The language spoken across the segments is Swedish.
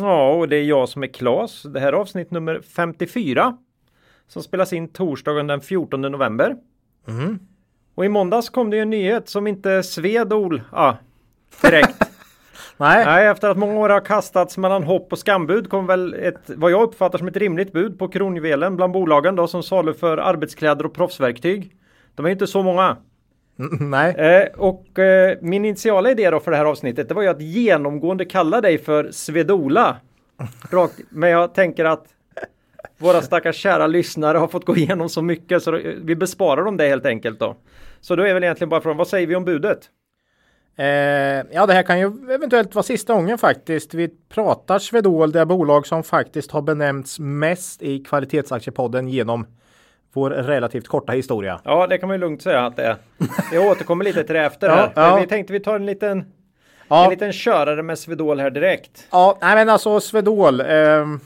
Ja, och det är jag som är Klas. Det här är avsnitt nummer 54 som spelas in torsdagen den 14 november. Mm. Och i måndags kom det ju en nyhet som inte sved Ol ja, direkt. Nej, Nej, efter att många år har kastats mellan hopp och skambud kom väl ett, vad jag uppfattar som ett rimligt bud på kronjuvelen bland bolagen då som salu för arbetskläder och proffsverktyg. De är inte så många. Nej. Eh, och eh, min initiala idé då för det här avsnittet det var ju att genomgående kalla dig för Svedola. Rakt, men jag tänker att våra stackars kära lyssnare har fått gå igenom så mycket så då, eh, vi besparar dem det helt enkelt då. Så då är väl egentligen bara frågan, vad säger vi om budet? Eh, ja, det här kan ju eventuellt vara sista gången faktiskt. Vi pratar Swedol, det bolag som faktiskt har benämnts mest i Kvalitetsaktiepodden genom vår relativt korta historia. Ja, det kan man ju lugnt säga att det är. Jag återkommer lite till det efter Ja, här. ja. Vi tänkte vi tar en liten, Ja, en liten körare med Swedol här direkt. ja nej men alltså Swedol. ehm,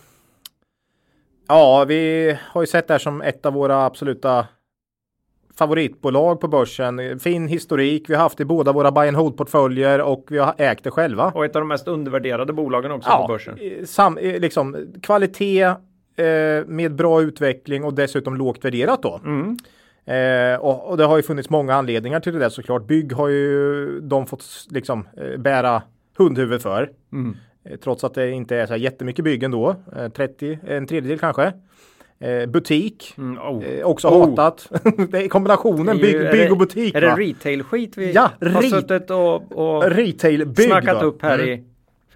ja, vi har ju sett det här som ett av våra absoluta favoritbolag på börsen. Fin historik. Vi har haft i båda våra buy and hold portföljer och vi har ägt det själva. Och ett av de mest undervärderade bolagen också på börsen. eh, Sam, eh, liksom, kvalitet eh, med bra utveckling och dessutom lågt värderat då. Mm. Eh, och, och det har ju funnits många anledningar till det där såklart. Bygg har ju de fått liksom eh, bära hundhuvud för. Mm. Eh, trots att det inte är så här jättemycket bygg ändå. Eh, 30, en tredjedel kanske. Eh, butik. Mm, oh. Eh, också Oh. hatat. det är kombinationen bygg, bygg det- och butik. Är det retail-skit vi Ja, har suttit och, och Retail snackat då. upp här Mm. i?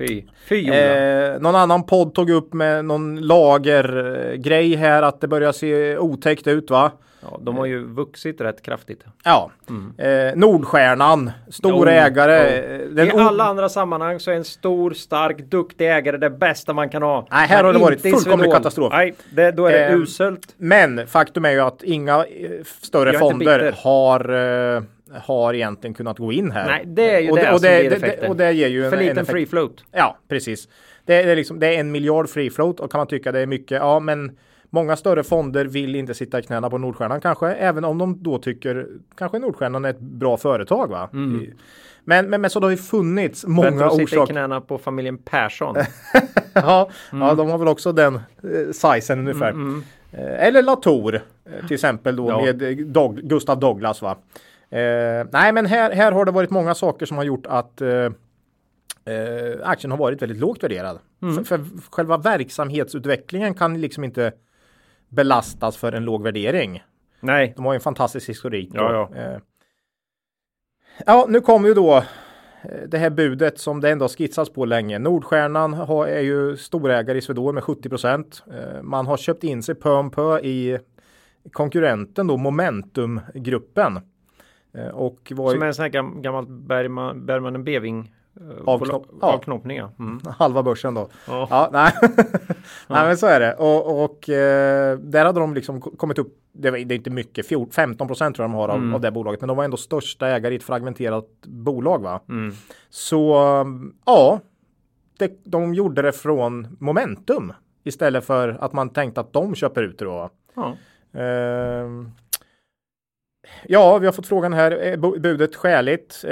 Fy, fy. Eh, någon annan podd tog upp med någon lagergrej här att det börjar se otäckt ut va? ja, de har ju vuxit rätt kraftigt. Ja. Eh, Nordstjärnan, stor Jo, ägare. jo. I alla andra sammanhang så är en stor, stark, duktig ägare det bästa man kan ha. Nej, här Men har det varit fullkomlig katastrof. Nej, det, då är det Eh, uselt. Men faktum är ju att inga eh, större fonder har, eh, har egentligen kunnat gå in här. Nej, det är ju och det, och som det, blir det, effekten. det, och det ger ju en, För en liten effekt. free float. Ja, precis. Det är, liksom, det är en miljard free float och kan man tycka det är mycket. Ja, men många större fonder vill inte sitta i knäna på Nordstjärnan kanske, även om de då tycker kanske Nordstjärnan är ett bra företag. Va? I- Men, men, men så det har ju funnits Bättre många att sitta i orsaker. knäna på familjen Persson. Ja, Mm. ja, de har väl också den eh, sizen ungefär. Eh, eller Latour eh, till exempel då Ja. med Dog, Gustav Douglas. Va? Eh, nej, men här, här har det varit många saker som har gjort att eh, eh, aktien har varit väldigt lågt värderad. Mm. För, för själva verksamhetsutvecklingen kan liksom inte belastas för en låg värdering. Nej, De har ju en fantastisk historik. Ja, ja. Eh, ja, nu kommer ju då eh, det här budet som det ändå har skissats på länge. Nordstjärnan har, är ju storägare i Swedol med 70 procent. Eh, man har köpt in sig pö om pö i konkurrenten då Momentumgruppen. Eh, och var som är en sån här gam, gammalt Bergman, Bergman Beving eh, bolag- ja. avknoppning. Ja. Mm. halva börsen då. Ja. Ja, nej. nej, men så är det. Och, och eh, där hade de liksom ko- kommit upp. Det, var, det är inte mycket, 14, 15 procent tror jag de har av, Mm. av det bolaget. Men de var ändå största ägare i ett fragmenterat bolag. Va? Mm. Så ja, det, de gjorde det från momentum istället för att man tänkte att de köper ut det då. Ja. Ehm, ja, vi har fått frågan här. Är bu- budet skäligt? Eh,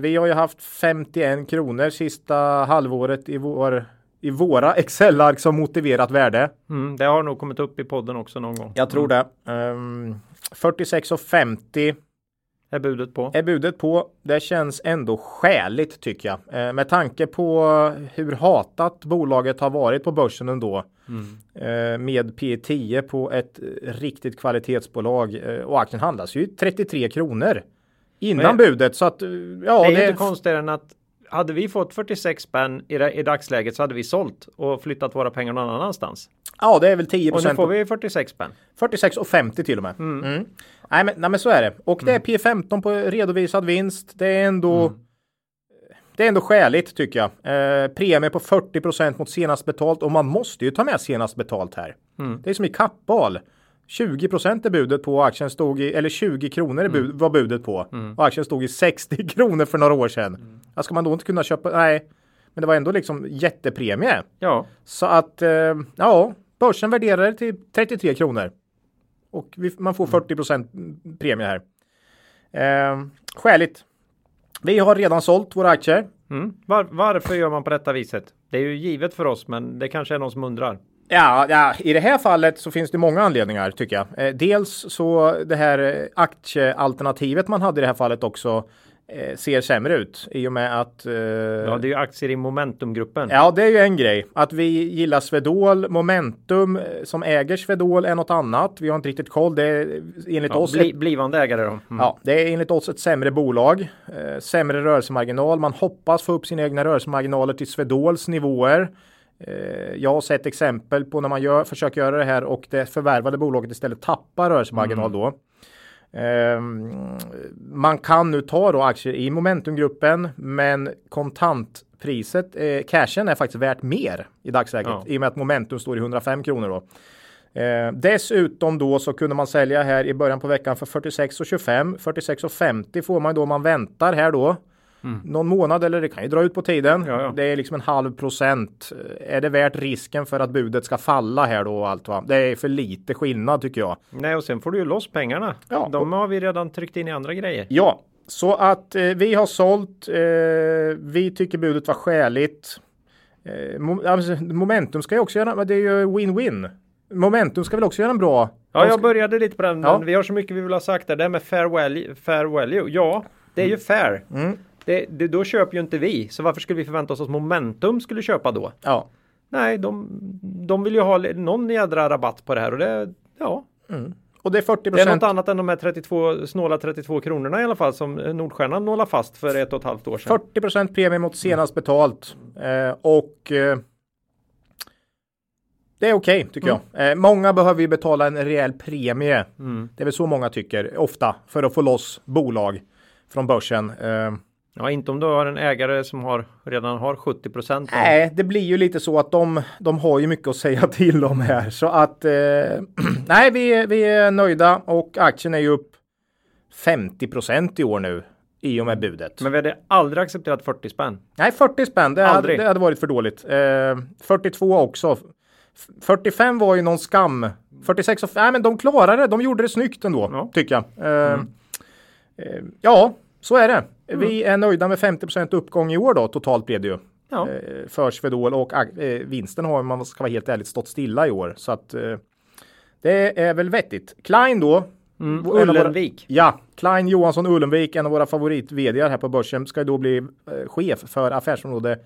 vi har ju haft 51 kronor sista halvåret i, vår, i våra Excel-ark som motiverat värde. Mm, det har nog kommit upp i podden också någon gång. Jag tror det. Um, 46,50 Är budet på. är budet på. Det känns ändå skäligt tycker jag. Eh, med tanke på hur hatat bolaget har varit på börsen ändå. Mm. Eh, med P 10 på ett riktigt kvalitetsbolag. Eh, och aktien handlas ju 33 kronor. Innan budet. Så att eh, ja, det är det inte konstigare än att hade vi fått 46 spänn i, i dagsläget så hade vi sålt och flyttat våra pengar någon annanstans. ja, det är väl 10 Och nu procent. får vi 46 spänn. 46 och 50 till och med. Mm. Nej, men, nej men så är det. Och det är P15 på redovisad vinst. Det är ändå det är ändå skäligt tycker jag. Eh, premie på 40% mot senast betalt och man måste ju ta med senast betalt här. Mm. Det är som i kappbal. 20% är budet på och aktien stod i, eller 20 kronor bud, Mm. var budet på. Och aktien stod i 60 kronor för några år sedan. Mm. Ja, ska man då inte kunna köpa? Nej, men det var ändå liksom jättepremie. Ja, Så att, eh, ja, börsen värderar det till 33 kronor. Och vi, man får 40% premie här. Eh, skäligt. Vi har redan sålt våra aktier. mm. Var, varför gör man på detta viset? Det är ju givet för oss, men det kanske är någon som undrar. Ja, ja, i det här fallet så finns det många anledningar tycker jag. Eh, dels så det här eh, aktiealternativet man hade i det här fallet också eh, ser sämre ut i och med att eh, Ja, det är ju aktier i Momentumgruppen. Ja, det är ju en grej. Att vi gillar Swedol, Momentum eh, som äger Swedol är något annat. Vi har inte riktigt koll. Det är enligt Ja, oss bli, ett, blivande ägare då. Mm. ja, det är enligt oss ett sämre bolag. Eh, sämre rörelsemarginal. Man hoppas få upp sina egna rörelsemarginaler till Swedols nivåer. Eh, jag har sett exempel på när man gör, försöker göra det här och det förvärvade bolaget istället tappar rörelsemarginal då. Ehm, man kan nu ta då aktier i Momentumgruppen men kontantpriset, eh, cashen är faktiskt värt mer i dagsläget Ja. i och med att Momentum står i 105 kronor då. Eh, dessutom då så kunde man sälja här i början på veckan för 46,25. 46,50 får man då om man väntar här då. Någon månad eller det kan ju dra ut på tiden. Mm. Ja, ja. Det är liksom en halv procent. Är det värt risken för att budet ska falla här då och allt va? Det är för lite skillnad tycker jag. Nej, och sen får du ju loss pengarna. Ja, De har vi redan tryckt in i andra grejer. Ja, så att eh, vi har sålt. Eh, vi tycker budet var skäligt. Eh, mo- momentum ska ju också göra, det är ju win-win. Momentum ska väl också göra en bra. Ja, jag började lite på den. Ja. Vi har så mycket vi vill ha sagt där. Det här med fair value. Fair value. Ja, det är ju fair. Mm. Det, det, då köper ju inte vi. Så varför skulle vi förvänta oss att Momentum skulle köpa då? Ja, Nej, de, de vill ju ha någon jädra rabatt på det här och det, ja, och det är 40 det är något annat än de här 32, snåla 32 kronorna i alla fall som eh, Nordstjärnan nålade fast för ett och ett halvt år sedan. 40 procent premie mot senast betalt eh, och eh, det är okej tycker jag. Eh, många behöver ju betala en rejäl premie. Det är väl så många tycker ofta för att få loss bolag från börsen. Ja, inte om du har en ägare som har, redan har 70 procent. Nej, det blir ju lite så att de, de har ju mycket att säga till om här. Så att eh, nej, vi, vi är nöjda och aktien är ju upp 50 procent i år nu i och med budet. Men vi hade aldrig accepterat 40 spänn. nej, 40 spänn, det hade, det hade varit för dåligt. Eh, 42 också. F- 45 var ju någon skam. 46 och, nej men de klarade det, de gjorde det snyggt ändå, Ja. tycker jag. Eh, eh, ja, så är det. Vi är nöjda med 50% uppgång i år då, totalt blev det ju. Ja. eh, för Swedol och eh, vinsten har, om man ska vara helt ärligt, stått stilla i år. Så att eh, det är väl vettigt. Klein då. Mm. en av våra- Ullenvik. Ja, Klein Johansson Ullenvik, en av våra favorit här på börsen, ska då bli eh, chef för affärsområde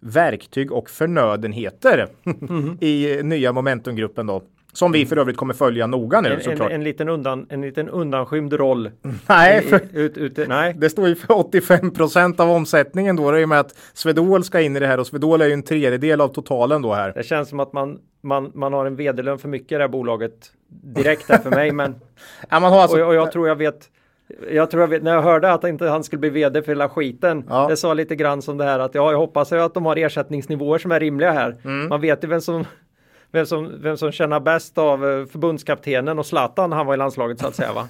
verktyg och förnödenheter Mhm. i nya Momentumgruppen då. Som vi för övrigt kommer följa noga nu En, en, såklart. en, liten undan, en liten undanskymd roll. Nej, för, ut, ut, nej. det står ju för 85 procent av omsättningen då. Det är ju med att Swedol ska in i det här och Swedol är ju en tredjedel av totalen då här. Det känns som att man, man, man har en vederlön för mycket i det här bolaget direkt här för mig. Men, Ja, man har alltså, och, och jag tror jag vet jag tror jag vet, när jag hörde att inte han skulle bli vd för hela skiten. Ja. Det sa lite grann som det här att ja, jag hoppas att de har ersättningsnivåer som är rimliga här. Mm. Man vet ju vem som, vem som, vem som tjänar bäst av eh, förbundskaptenen och Zlatan när han var i landslaget så att säga. Va?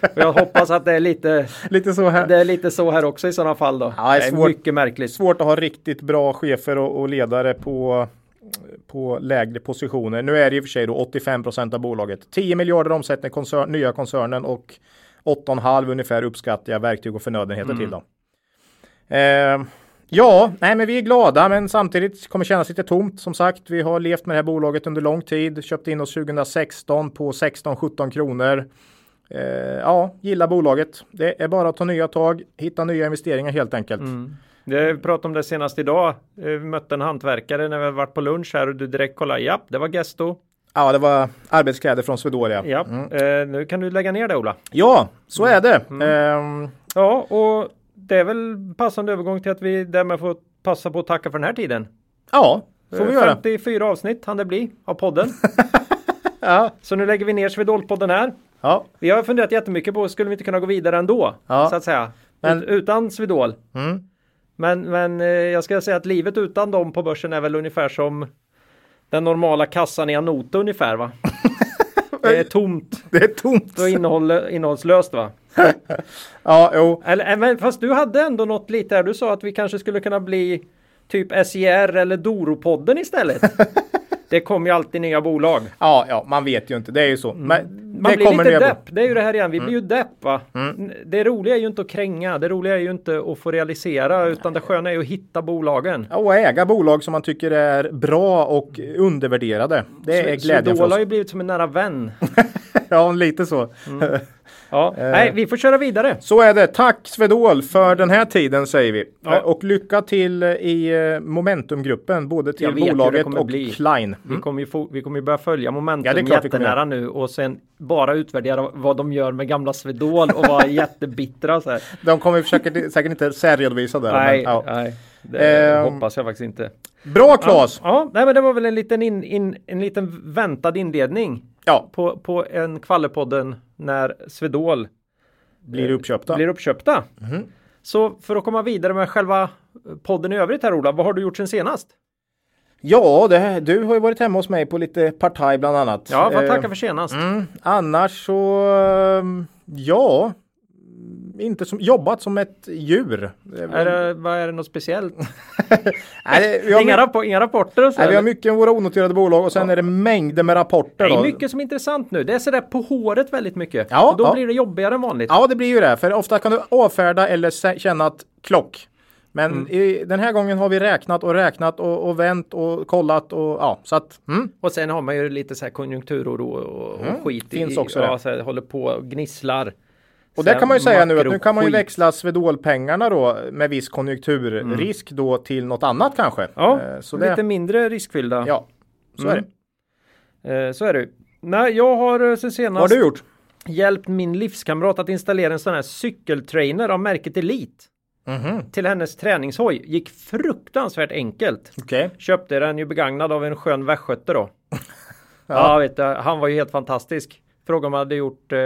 och jag hoppas att det är lite, lite så här. det är lite så här också i sådana fall då. Ja, det är det är svårt. mycket märkligt. svårt att ha riktigt bra chefer och, och ledare på, på lägre positioner. Nu är det i och för sig då 85 procent av bolaget. 10 miljarder omsättning koncern, nya koncernen och 8,5 ungefär uppskattar jag verktyg och förnödenheter till dem. Eh, ja, nej men vi är glada men samtidigt kommer kännas lite tomt. Som sagt, vi har levt med det här bolaget under lång tid. Köpte in oss 2016 på 16-17 kronor. Eh, ja, gillar bolaget. Det är bara att ta nya tag, hitta nya investeringar helt enkelt. Vi pratade om det senast idag. Eh, Vi mötte en hantverkare när vi varit på lunch här och du direkt kollade. Ja, det var Gesto. Ja, det var arbetskläder från Swedoria. Ja, eh, nu kan du lägga ner det Ola. Ja, så är det. Ehm, Ja, och det är väl passande övergång till att vi därmed får passa på att tacka för den här tiden. ja, får vi Eh, göra. 54 avsnitt hann det bli av podden. Ja, Så nu lägger vi ner Swedol-podden här. ja. Vi har funderat jättemycket på, skulle vi inte kunna gå vidare ändå? Ja. Så att säga. Men- Ut, utan Swedol. Mm. Men, men eh, jag ska säga att livet utan dem på börsen är väl ungefär som den normala kassan i Anota ungefär va? Det är tomt Det är tomt. och innehåll, innehållslöst va? Ja, jo. Eller, eh, men fast du hade ändå något lite här. Du sa att vi kanske skulle kunna bli typ SJR eller Doropodden istället. det kommer ju alltid nya bolag. Ja, ja, man vet ju inte. Det är ju så. Men Mm. Man det blir lite depp. Det är ju det här igen. Vi blir ju depp va. Det roliga är ju inte att kränga. Det roliga är ju inte att få realisera utan det sköna är ju att hitta bolagen. Ja, och äga bolag som man tycker är bra och undervärderade. Det är glädjen för Swedol har oss. ju blivit som en nära vän. Ja, lite så. Ja, nej, vi får köra vidare. Så är det. Tack Svedol för den här tiden säger vi. Ja. Eh, Och lycka till i eh, Momentumgruppen, både till bolaget och bli. Klein. Vi kommer ju få, vi kommer ju börja följa momentum Ja, klart jättenära nu och sen bara utvärdera vad de gör med gamla Swedol och vara jättebittra så här. De kommer försöka säkert inte särredovisa det. Nej, Men, ja. nej, det Ehm, hoppas jag faktiskt inte. Bra Claes! Ja, nej, men det var väl en liten, in, in, en liten väntad inledning Ja, på, på en Kvallepodden när Swedol blir uppköpta. blir uppköpta. Mhm. Så för att komma vidare med själva podden i övrigt här Ola, vad har du gjort sen senast? Ja, det, du har ju varit hemma hos mig på lite partaj bland annat. Ja, vad Eh, tackar för senast. Mm, annars så, ehm, ja, inte som, jobbat som ett djur. Är det, vad är det något speciellt? Nej, det, Inga, rappo- inga rapporter och så? nej, vi har mycket om våra onoterade bolag och sen är det mängder med rapporter. Det är mycket som är intressant nu. Det är sådär på håret väldigt mycket. Ja, och då ja. blir det jobbigare än vanligt. Ja, det blir ju det. För ofta kan du avfärda eller känna att klock. Men Mm. i, den här gången har vi räknat och räknat och, och vänt och kollat och ja, så att mm, Och sen har man ju lite så här konjunkturoro och, och Mm, skit. finns i, också ja, det. så här, håller på och gnisslar. Och där här kan man ju säga nu att nu kan man ju växla Swedol-pengarna då med viss konjunkturrisk då till något annat kanske. Mm. Ja, Eh, så lite det, mindre riskfyllda. ja, så är Mm. det. Eh, så är det. Nej, jag har eh, sen senast Vad har du gjort? hjälpt min livskamrat att installera en sån här cykeltrainer av märket Elite Mhm, till hennes träningshoj. Gick fruktansvärt enkelt. Okej. Köpte den ju begagnad av en skön västgöte då. ja, vet du, han var ju helt fantastisk. Frågade om han hade gjort, eh,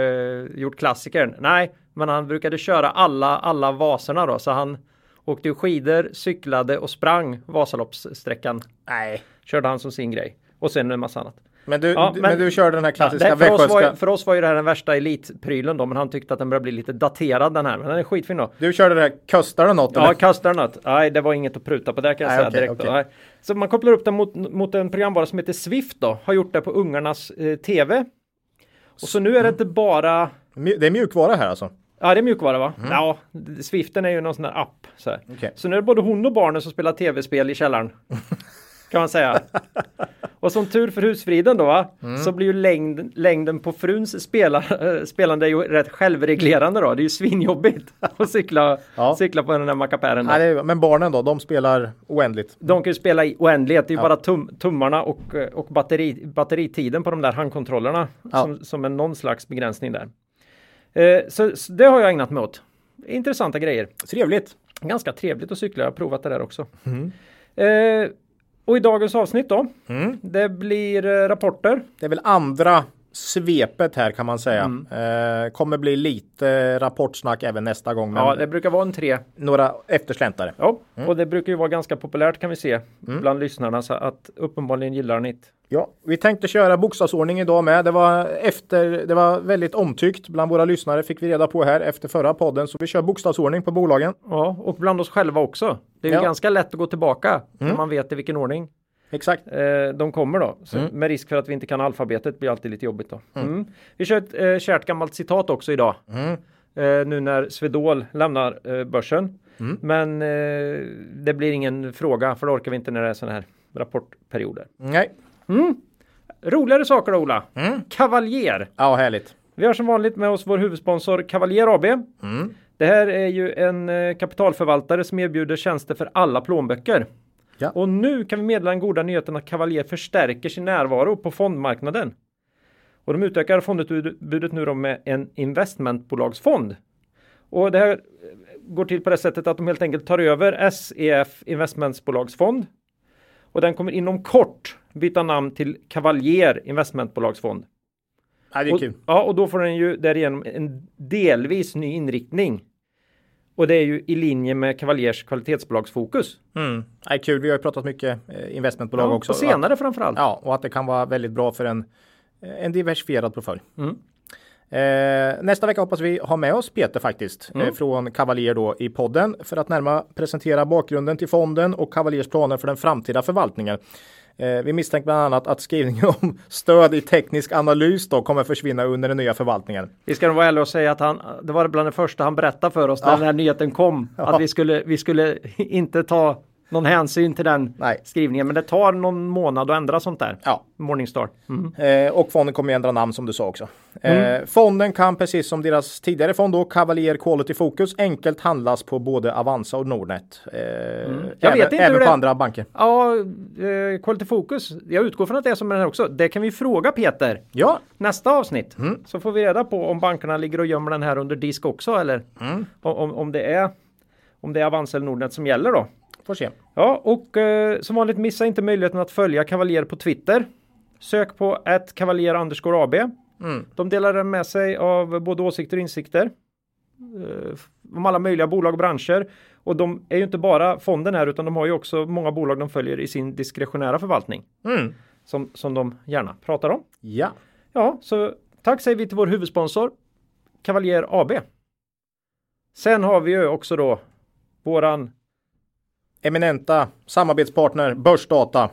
gjort klassikern. Nej, men han brukade köra alla, alla Vasorna då, så han åkte skidor, cyklade och sprang Vasaloppssträckan. Nej. Körde han som sin grej. Och sen en massa annat. Men du, Ja, men- men du körde den här klassiska Ja, det, för, oss var, för oss var ju det här den värsta elitprylen då, men han tyckte att den började bli lite daterad den här. Men den är skitfin då. Du körde det här, det något? Ja, den något. Nej, det var inget att pruta på det kan jag Nej, säga okej, direkt. Nej. Så man kopplar upp den mot, mot en programvara som heter Swift då. Har gjort det på ungarnas eh, TV. Och så nu är det inte bara Det är mjukvara här alltså? Ja, det är mjukvara va? Ja, Swiften är ju någon sån där app. Så. Okej. så nu är det både hon och barnen som spelar tv-spel i källaren. kan man säga. Och som tur för husfriden då Mm. så blir ju längd, längden på fruns spela, äh, spelande är ju rätt självreglerande då. Det är ju svinjobbigt att cykla, Ja. cykla på den där mackapären. Nej, men barnen då, de spelar oändligt. De kan ju spela i oändlighet. Det är ju Ja. bara tum, tummarna och, och batteri, batteritiden på de där handkontrollerna Ja. som, som är någon slags begränsning där. Eh, så, så det har jag ägnat mig åt. Intressanta grejer. Trevligt. Ganska trevligt att cykla. Jag har provat det där också. Eh, och i dagens avsnitt då. Mm. Det blir eh, rapporter. Det är väl andra svepet här kan man säga. Mm. Eh, kommer bli lite rapportsnack även nästa gång. Ja, det brukar vara en tre. några eftersläntare. Ja, Mm. och det brukar ju vara ganska populärt kan vi se bland lyssnarna så att uppenbarligen gillar ni det. Ja, vi tänkte köra bokstavsordning idag med. Det var efter, det var väldigt omtyckt bland våra lyssnare fick vi reda på här efter förra podden. Så vi kör bokstavsordning på bolagen. Ja, och bland oss själva också. Det är Ja. ganska lätt att gå tillbaka när man vet i vilken ordning Exakt. eh, de kommer då. Så Mm. Med risk för att vi inte kan alfabetet blir alltid lite jobbigt då. Mm. Vi kör ett eh, kärt gammalt citat också idag. Mm. Eh, nu när Swedol lämnar eh, börsen. Mm. Men eh, det blir ingen fråga för det orkar vi inte när det är sådana här rapportperioder. Nej. Roligare saker då Ola. Mm. Kavaljer. Ja, härligt. Vi har som vanligt med oss vår huvudsponsor Kavaljer AB. Mm. Det här är ju en eh, kapitalförvaltare som erbjuder tjänster för alla plånböcker. Ja. Och nu kan vi meddela den goda nyheten att Kavaljer förstärker sin närvaro på fondmarknaden. Och de utökar fondutbudet nu då med en investmentbolagsfond. Och det här eh, går till på det sättet att de helt enkelt tar över SEF Investmentsbolagsfond. Och den kommer inom kort byta namn till Kavaljer Investmentbolagsfond. Ja, det är Och, kul. ja, och då får den ju därigenom en delvis ny inriktning. Och det är ju i linje med Cavaliers kvalitetsbolagsfokus. Mm. Nej, kul, vi har ju pratat mycket eh, investmentbolag Ja, också. och senare framförallt. Ja, och att det kan vara väldigt bra för en, en diversifierad portfölj. Mm. Eh, nästa vecka hoppas vi ha med oss Peter faktiskt Mm. eh, från Cavalier då i podden för att närmare presentera bakgrunden till fonden och Cavaliers planer för den framtida förvaltningen. Eh, vi misstänker bland annat att skrivningen om stöd i teknisk analys då kommer försvinna under den nya förvaltningen. Vi ska nog vara ärliga och säga att han, det var bland det första han berättade för oss när Ja. den här nyheten kom. Ja. Att vi skulle, vi skulle inte ta någon hänsyn till den Nej. skrivningen. Men det tar någon månad att ändra sånt där. Ja, Morningstar. Mm. Eh, och fonden kommer ju ändra namn som du sa också. Eh, fonden kan precis som deras tidigare fond då, Cavalier Quality Focus, enkelt handlas på både Avanza och Nordnet. Eh, Jag även, vet inte även på det- andra banker. Ja, eh, Quality Focus. Jag utgår från att det är som med den här också. Det kan vi fråga Peter Ja, nästa avsnitt. Så får vi reda på om bankerna ligger och gömmer den här under disk också eller om, om, om det är om det är Avanza eller Nordnet som gäller då. Får se. Ja, och eh, som vanligt missa inte möjligheten att följa Cavalier på Twitter. Sök på Cavalier underscore AB. Mm. De delar med sig av både åsikter och insikter. eh, Om alla möjliga bolag och branscher. Och de är ju inte bara fonden här utan de har ju också många bolag de följer i sin diskretionära förvaltning. Mm. Som, som de gärna pratar om. Ja. Ja, så tack säger vi till vår huvudsponsor Cavalier AB. Sen har vi ju också då våran Eminenta samarbetspartner Börsdata.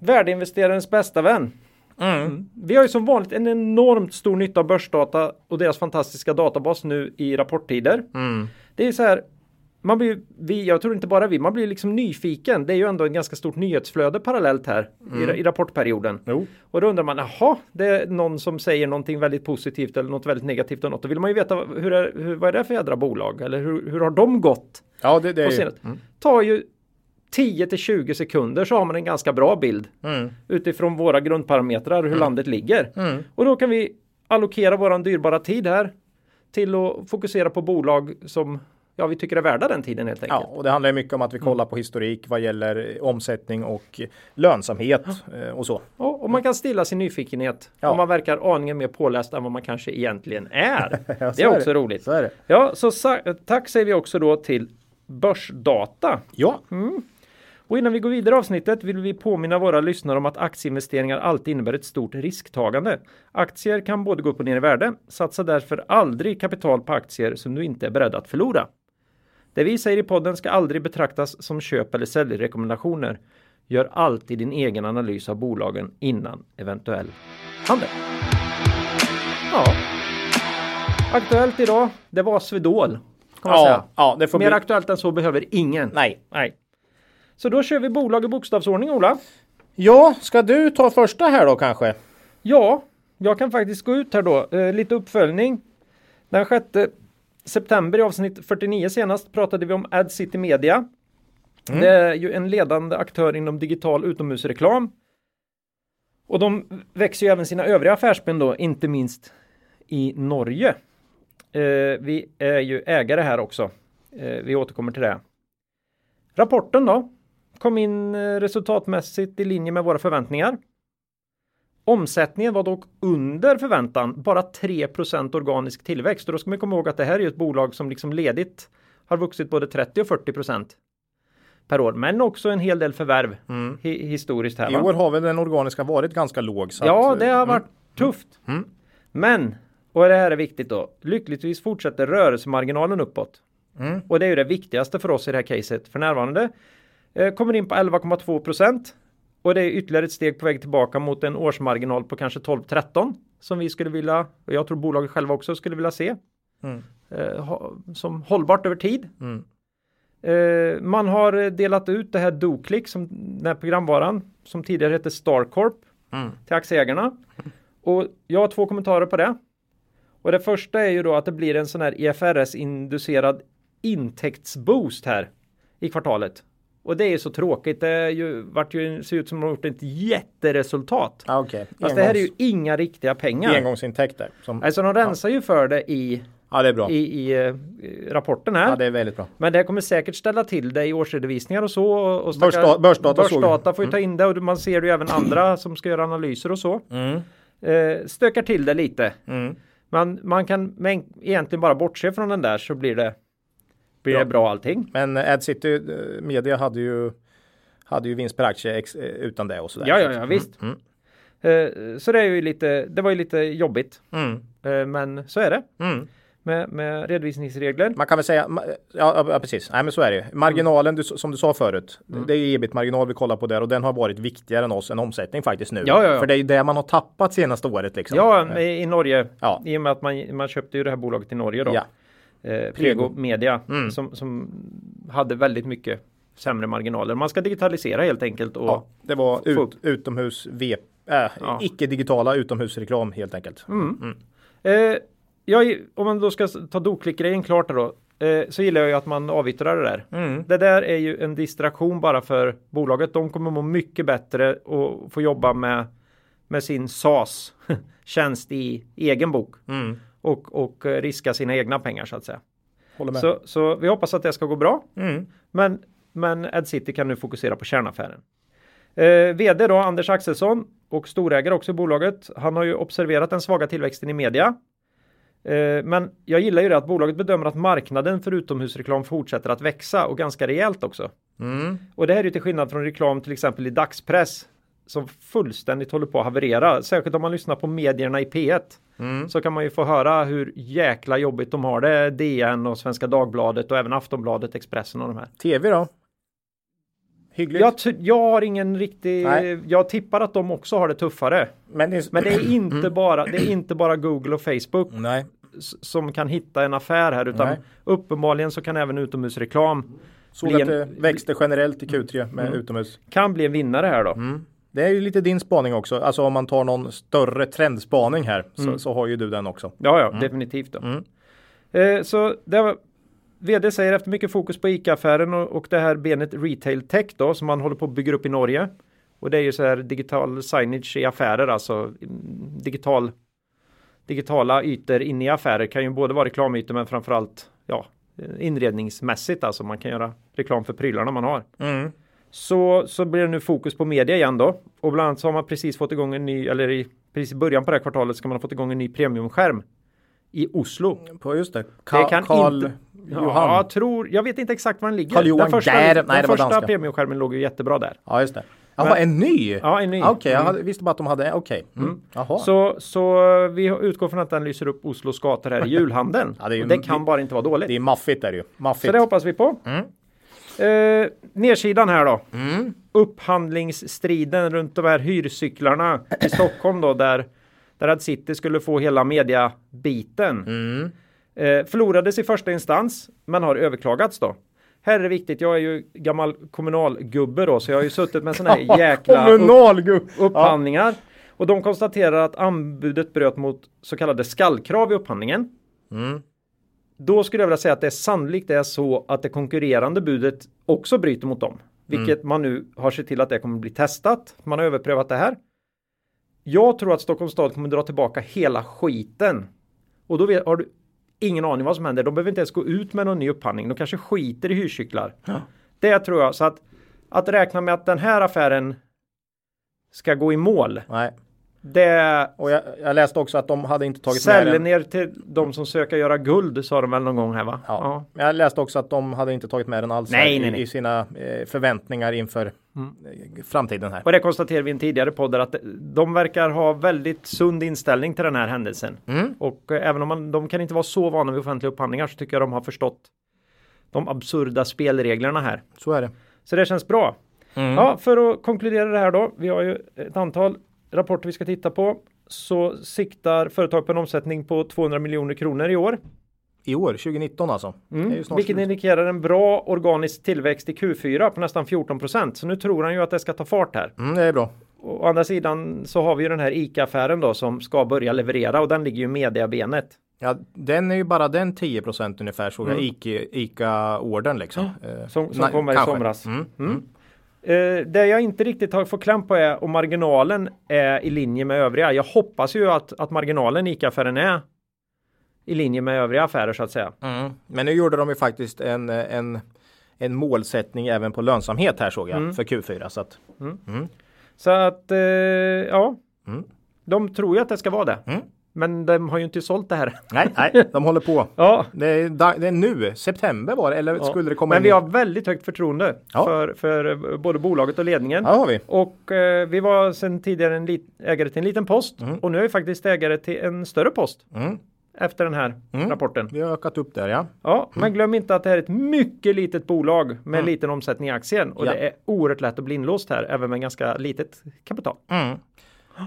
värdeinvesterarens bästa vän. Mm. Vi har ju som vanligt en enormt stor nytta av börsdata och deras fantastiska databas nu i rapporttider. Mm. Det är så här, man blir, vi, jag tror inte bara vi, man blir liksom nyfiken. Det är ju ändå ett ganska stort nyhetsflöde parallellt här i, i rapportperioden. Jo. Och då undrar man, jaha, det är någon som säger någonting väldigt positivt eller något väldigt negativt och något. Då vill man ju veta hur är, hur, vad är det för jädra bolag eller hur, hur har de gått? Ja, det, det är ju. sen, tar ju 10 till 20 sekunder så har man en ganska bra bild Mm. utifrån våra grundparametrar hur landet ligger. Och då kan vi allokera våran dyrbara tid här till att fokusera på bolag som ja, vi tycker är värda den tiden helt enkelt. Ja, och det handlar mycket om att vi kollar på historik vad gäller omsättning och lönsamhet eh, och så. Och, och man kan stilla sin nyfikenhet Ja. om man verkar aningen mer påläst än vad man kanske egentligen är. Ja, det är också roligt. Så är det. Ja, så tack säger vi också då till Börsdata. Ja, Och innan vi går vidare i avsnittet vill vi påminna våra lyssnare om att aktieinvesteringar alltid innebär ett stort risktagande. Aktier kan både gå upp och ner i värde. Satsa därför aldrig kapital på aktier som du inte är beredd att förlora. Det vi säger i podden ska aldrig betraktas som köp eller säljrekommendationer. Gör alltid din egen analys av bolagen innan eventuell handel. Ja. Aktuellt idag, det var Swedol. Kan man säga. ja, ja, Mer bli. aktuellt än så behöver ingen. Nej. Nej. Så då kör vi bolag i bokstavsordning Ola. Ja, ska du ta första här då kanske? Ja, jag kan faktiskt gå ut här då. Eh, lite uppföljning. Den 6 september i avsnitt 49 senast pratade vi om Ad City Media. Det är ju en ledande aktör inom digital utomhusreklam. Och de växer ju även sina övriga affärsben då, inte minst i Norge. Eh, vi är ju ägare här också. Eh, vi återkommer till det. Rapporten då kom in eh, resultatmässigt i linje med våra förväntningar. Omsättningen var dock under förväntan, bara 3% organisk tillväxt. Och då ska man komma ihåg att det här är ett bolag som liksom ledigt har vuxit både 30 och 40% per år, men också en hel del förvärv hi- historiskt här. I va? år har väl den organiska varit ganska låg. Ja, att, det har mm. varit tufft. Men, och det här är viktigt då, lyckligtvis fortsätter rörelsemarginalen uppåt. Mm. Och det är ju det viktigaste för oss i det här caset för närvarande. Eh, kommer in på 11,2 procent. Och det är ytterligare ett steg på väg tillbaka mot en årsmarginal på kanske 12-13 som vi skulle vilja, och jag tror bolaget själva också skulle vilja se. Mm. Eh, som hållbart över tid. Mm. Eh, man har delat ut det här DoClick, som den här programvaran som tidigare hette Starcorp Mm. till aktieägarna. Och jag har två kommentarer på det. Och det första är ju då att det blir en sån här IFRS-inducerad intäktsboost här i kvartalet. Och det är ju så tråkigt. Det är ju, vart ju, ser ut som att de har gjort ett jätteresultat. Ja, Okej, Fast det här är ju inga riktiga pengar. engångsintäkter. Som, Alltså de rensar ju för det i, ja, det är bra. i, i, eh, rapporten här. Ja, det är väldigt bra. Men det kommer säkert ställa till det i årsredovisningar och så. Och stackar- börsdata vi. börsdata får ju ta in det och man ser ju även andra som ska göra analyser och så. Mm. Eh, stökar till det lite. Mm. Man, man kan men, egentligen bara bortse från den där så blir det blir Ja. det bra allting. Men Ad City eh, Media hade ju hade ju vinst per aktie eh, utan det och sådär. Ja, ja, ja, visst. Mm. Eh, Så det är ju lite, det var ju lite jobbigt. Mm. Men så är det Mm. med, med redovisningsregler. Man kan väl säga, ja, ja precis, nej men så är det. Marginalen du, som du sa förut, Mm. det är ju ebit-marginal vi kollar på där och den har varit viktigare än oss än omsättning faktiskt nu. Ja, ja, ja. För det är ju det man har tappat senaste året liksom. Ja, i i Norge. Ja. I och med att man, man köpte ju det här bolaget i Norge då. Ja. Eh, Prego Media Mm. som, som hade väldigt mycket sämre marginaler. Man ska digitalisera helt enkelt. Och, Ja, det var ut, utomhus äh, Ja. icke-digitala utomhusreklam helt enkelt. Eh, jag, om man då ska ta doklick-grejen klart då. Eh, så gillar jag ju att man avyttrar det där. Mm. Det där är ju en distraktion bara för bolaget. De kommer må mycket bättre och få jobba med, med sin SAS tjänst i egen bok. Mm. Och, och eh, riska sina egna pengar så att säga. Så, så vi hoppas att det ska gå bra. Mm. Men, men Ed City kan nu fokusera på kärnaffären. Eh, VD då, Anders Axelsson och storägare också i bolaget. Han har ju observerat den svaga tillväxten i media. Eh, men jag gillar ju det att bolaget bedömer att marknaden för utomhusreklam fortsätter att växa och ganska rejält också. Mm. Och det här är ju till skillnad från reklam till exempel i dagspress som fullständigt håller på att haverera. Särskilt om man lyssnar på medierna i P1 Mm. så kan man ju få höra hur jäkla jobbigt de har det. DN och Svenska Dagbladet och även Aftonbladet, Expressen och de här. TV då? Hyggligt. Jag, jag har ingen riktig, Nej. jag tippar att de också har det tuffare. men, det är, Men det är Mm. inte bara, det är inte bara Google och Facebook Nej. som kan hitta en affär här utan Nej. uppenbarligen så kan även utomhusreklam Såg att det växte generellt i Q3 med Mm. utomhus. kan bli en vinnare här då. Mm. Det är ju lite din spaning också. Alltså om man tar någon större trendspaning här så, Mm. så har ju du den också. Ja, ja, definitivt då. Mm. Eh, så det var, VD säger efter mycket fokus på ICA-affären och, och det här benet retail tech då som man håller på att bygga upp i Norge. Och det är ju så här digital signage i affärer, alltså mm, digital digitala ytor inne i affärer kan ju både vara reklamytor men framförallt ja, inredningsmässigt alltså man kan göra reklam för prylarna man har. Mm. Så, så blir det nu fokus på media igen då. Och bland annat så har man precis fått igång en ny, eller i precis i början på det här kvartalet ska man ha fått igång en ny premiumskärm i Oslo. På just det. Det Ka- kan Karl inte- Johan. Ja, Ja, jag tror, jag vet inte exakt var den ligger. Carl Johan den första, Gär- den nej, det var första danska. premiumskärmen låg ju jättebra där. just det. Jaha, Men- en ny? Ja, en ny. Okej, jag Mm. hade, visste bara att de hade, okej. Mm. Jaha. Så, så vi utgår från att den lyser upp Oslos gator här i julhandeln. Ja, det är ju- och det kan bara inte vara dåligt. Det är maffigt är det ju. Maffigt. Så det hoppas vi på. Eh, nedsidan här då. Mm. Upphandlingsstriden runt de här hyrcyklarna i Stockholm då där där Ad City skulle få hela mediabiten. Mm. Eh, förlorades i första instans men har överklagats då. Här är det viktigt, jag är ju gammal kommunalgubbe då så jag har ju suttit med sådana här jäkla upp, upphandlingar. Och de konstaterar att anbudet bröt mot så kallade skallkrav i upphandlingen. Mm. Då skulle jag vilja säga att det sannolikt är så att det konkurrerande budet också bryter mot dem. Vilket man nu har sett till att det kommer bli testat. Man har överprövat det här. Jag tror att Stockholms stad kommer dra tillbaka hela skiten. Och då har du ingen aning vad som händer. De behöver inte ens gå ut med någon ny upphandling. De kanske skiter i hyrcyklar. Ja. Det tror jag. Så att, att räkna med att den här affären ska gå i mål. Nej. Det Och jag, jag läste också att de hade inte tagit med den. ner till de som söker göra guld sa de väl någon gång här va? Ja. Men Jag läste också att de hade inte tagit med den alls Nej, nej, i, nej. i sina eh, förväntningar inför eh, framtiden här. Och det konstaterade vi i en tidigare podd att de verkar ha väldigt sund inställning till den här händelsen. Mm. Och eh, även om man, de kan inte vara så vana vid offentliga upphandlingar så tycker jag de har förstått de absurda spelreglerna här. Så är det. Så det känns bra. Mm. Ja, för att konkludera det här då. Vi har ju ett antal rapporter vi ska titta på. Så siktar företag på en omsättning på 200 miljoner kronor i år. I år, 2019 alltså. Snart Vilket slut. indikerar en bra organisk tillväxt i Q4 på nästan 14 procent. Så nu tror han ju att det ska ta fart här. Mm, det är bra. Å andra sidan så har vi ju den här ICA-affären då som ska börja leverera och den ligger ju i mediabenet. Ja, den är ju bara den 10% ungefär såg jag. Ica- Ica-ordern liksom. Eh, Som, som nej, kommer i kanske. somras. Mm. Mm. Eh, det jag inte riktigt har fått kläm på är om marginalen är i linje med övriga. Jag hoppas ju att, att marginalen i ICA-affären är i linje med övriga affärer så att säga. Mm. Men nu gjorde de ju faktiskt en, en, en målsättning även på lönsamhet här såg jag Mm. för Q4. Så att, Så att eh, ja, Mm. de tror ju att det ska vara det. Mm. Men de har ju inte sålt det här. Nej, nej, de håller på. Ja, Det är, det är nu, september var det, eller skulle det komma men in vi har väldigt högt förtroende Ja. för, för eh, både bolaget och ledningen. Ja, har vi. Och eh, vi var sedan tidigare en lit- ägare till en liten post och nu är vi faktiskt ägare till en större post Mm. efter den här rapporten. Vi har ökat upp där, ja. Ja, men glöm inte att det här är ett mycket litet bolag med liten omsättning i aktien och Ja. det är oerhört lätt att bli inlåst här även med ganska litet kapital.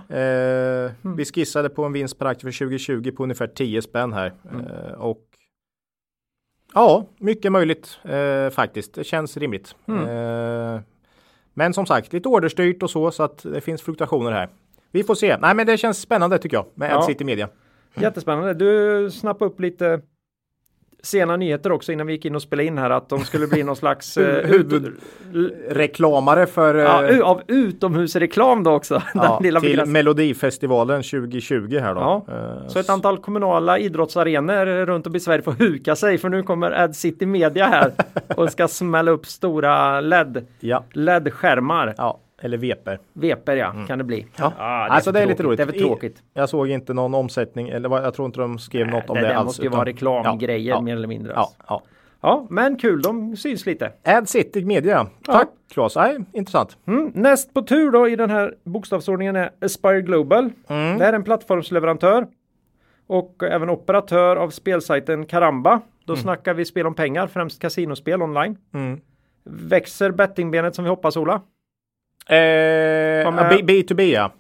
Eh, Vi skissade på en vinst per aktie för 2020 på ungefär 10 spänn här. Eh, och ja, mycket möjligt eh, faktiskt. Det känns rimligt. Eh, men som sagt, lite orderstyrt och så, så att det finns fluktuationer här. Vi får se. Nej, men det känns spännande tycker jag med Ja. Ad City Media. Jättespännande. Du snappade upp lite sena nyheter också innan vi gick in och spelade in här att de skulle bli någon slags eh, ut, Reklamare för ja, eh, av utomhusreklam då också. ja, till begräns- Melodifestivalen 2020 här då. Ja, Eh, Så ett antal kommunala idrottsarenor runt om i Sverige får huka sig för nu kommer Ad City Media här och ska smälla upp stora LED, LED-skärmar. Ja, eller veper. Veper ja, kan det bli. Mm. Ja. Ah, det är alltså det är lite roligt. Det är för tråkigt. Jag såg inte någon omsättning eller jag tror inte de skrev något om det, det, det alls. måste ju utan- vara reklamgrejer ja, mer eller mindre. Ja, ja. ja, men kul, de syns lite. Ad City Media. Tack Claes. Nej, intressant. Mm. Näst på tur då i den här bokstavsordningen är Aspire Global. Mm. Det är en plattformsleverantör och även operatör av spelsajten Karamba. Då snackar vi spel om pengar, främst kasinospel online. Mm. Växer bettingbenet som vi hoppas Ola? Eh, Var med- ja, B- B2B ja.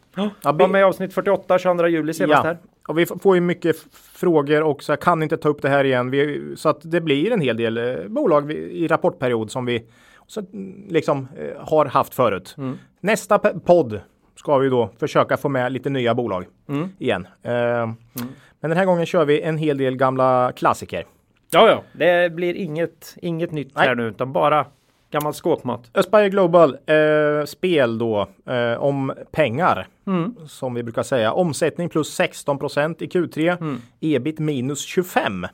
ja Var med i avsnitt 48, 22 juli senast här. Och vi får ju mycket frågor och så jag kan inte ta upp det här igen. Vi, så att det blir en hel del eh, bolag i rapportperiod som vi så, mm, liksom eh, har haft förut. Mm. Nästa podd ska vi då försöka få med lite nya bolag Mm. igen. Eh, Men den här gången kör vi en hel del gamla klassiker. Ja, ja, det blir inget, inget nytt Nej. här nu utan bara gammal skåpmat. Aspire Global, eh, spel då eh, om pengar. Som vi brukar säga. Omsättning plus 16% i Q3. Ebit minus 25.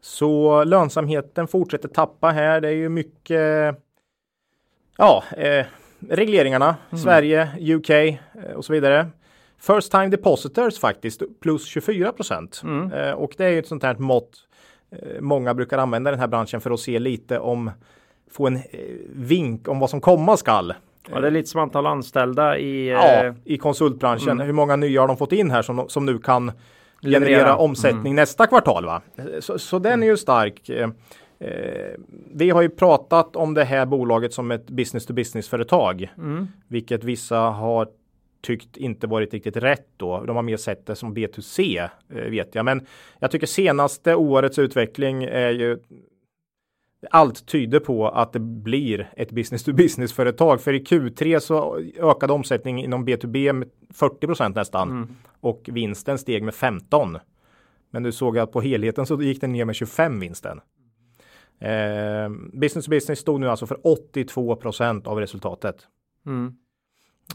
Så lönsamheten fortsätter tappa här. Det är ju mycket ja, eh, regleringarna. Sverige, UK eh, och så vidare. First time depositors faktiskt plus 24 Eh, och det är ju ett sånt här mått eh, många brukar använda den här branschen för att se lite om få en eh, vink om vad som komma skall. Ja, det är lite som antal anställda i... Ja, Eh, i konsultbranschen. Hur många nya har de fått in här som, som nu kan Leverera. generera omsättning nästa kvartal? Va? Så, så den är ju stark. Eh, eh, vi har ju pratat om det här bolaget som ett business to business företag, vilket vissa har tyckt inte varit riktigt rätt då. De har mer sett det som B2C eh, vet jag, men jag tycker senaste årets utveckling är ju allt tyder på att det blir ett business to business företag. För i Q3 så ökade omsättningen inom B2B med 40% nästan och vinsten steg med 15. Men du såg att på helheten så gick den ner med 25 vinsten. Eh, business to business stod nu alltså för 82% av resultatet. mm.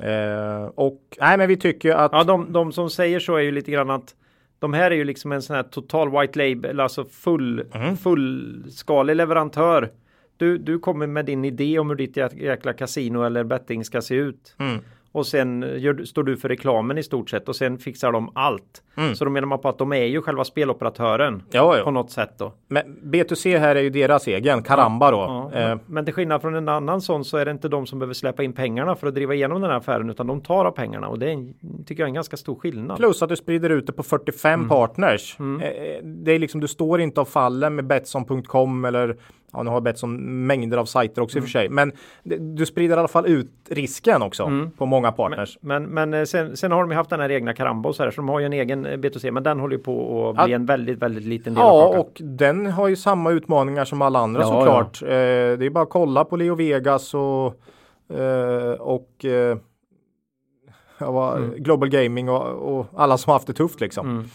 Eh, och nej, men vi tycker att Ja, de, de som säger så är ju lite grann att de här är ju liksom en sån här total white label, alltså full, Mm. fullskalig leverantör. Du, du kommer med din idé om hur ditt jä- jäkla kasino eller betting ska se ut. Mm. Och sen gör, står du för reklamen i stort sett och sen fixar de allt. Så då menar man på att de är ju själva speloperatören Mm. Ja, ja. på något sätt då. men B2C här är ju deras egen, Karamba då. Ja, Eh, men, till skillnad från en annan sån så är det inte de som behöver släppa in pengarna för att driva igenom den här affären utan de tar av pengarna och det är en, tycker jag är en ganska stor skillnad. Plus att du sprider ut det på 45 Mm. partners. Eh, Det är liksom, du står inte och faller med Betsson.com eller ja, nu har Betsson mängder av sajter också i och Mm. för sig. Men du sprider i alla fall ut risken också Mm. på många partners. Men, men eh, sen, sen har de ju haft den här egna så här, så de har ju en egen eh, B2C, men den håller ju på att bli Ja. en väldigt, väldigt liten del av Ja, kakan. och den har ju samma utmaningar som alla andra Ja, såklart. Eh, det är bara att kolla på Leo Vegas och, eh, och eh, ja, Mm. Global Gaming och, och alla som har haft det tufft liksom. Mm.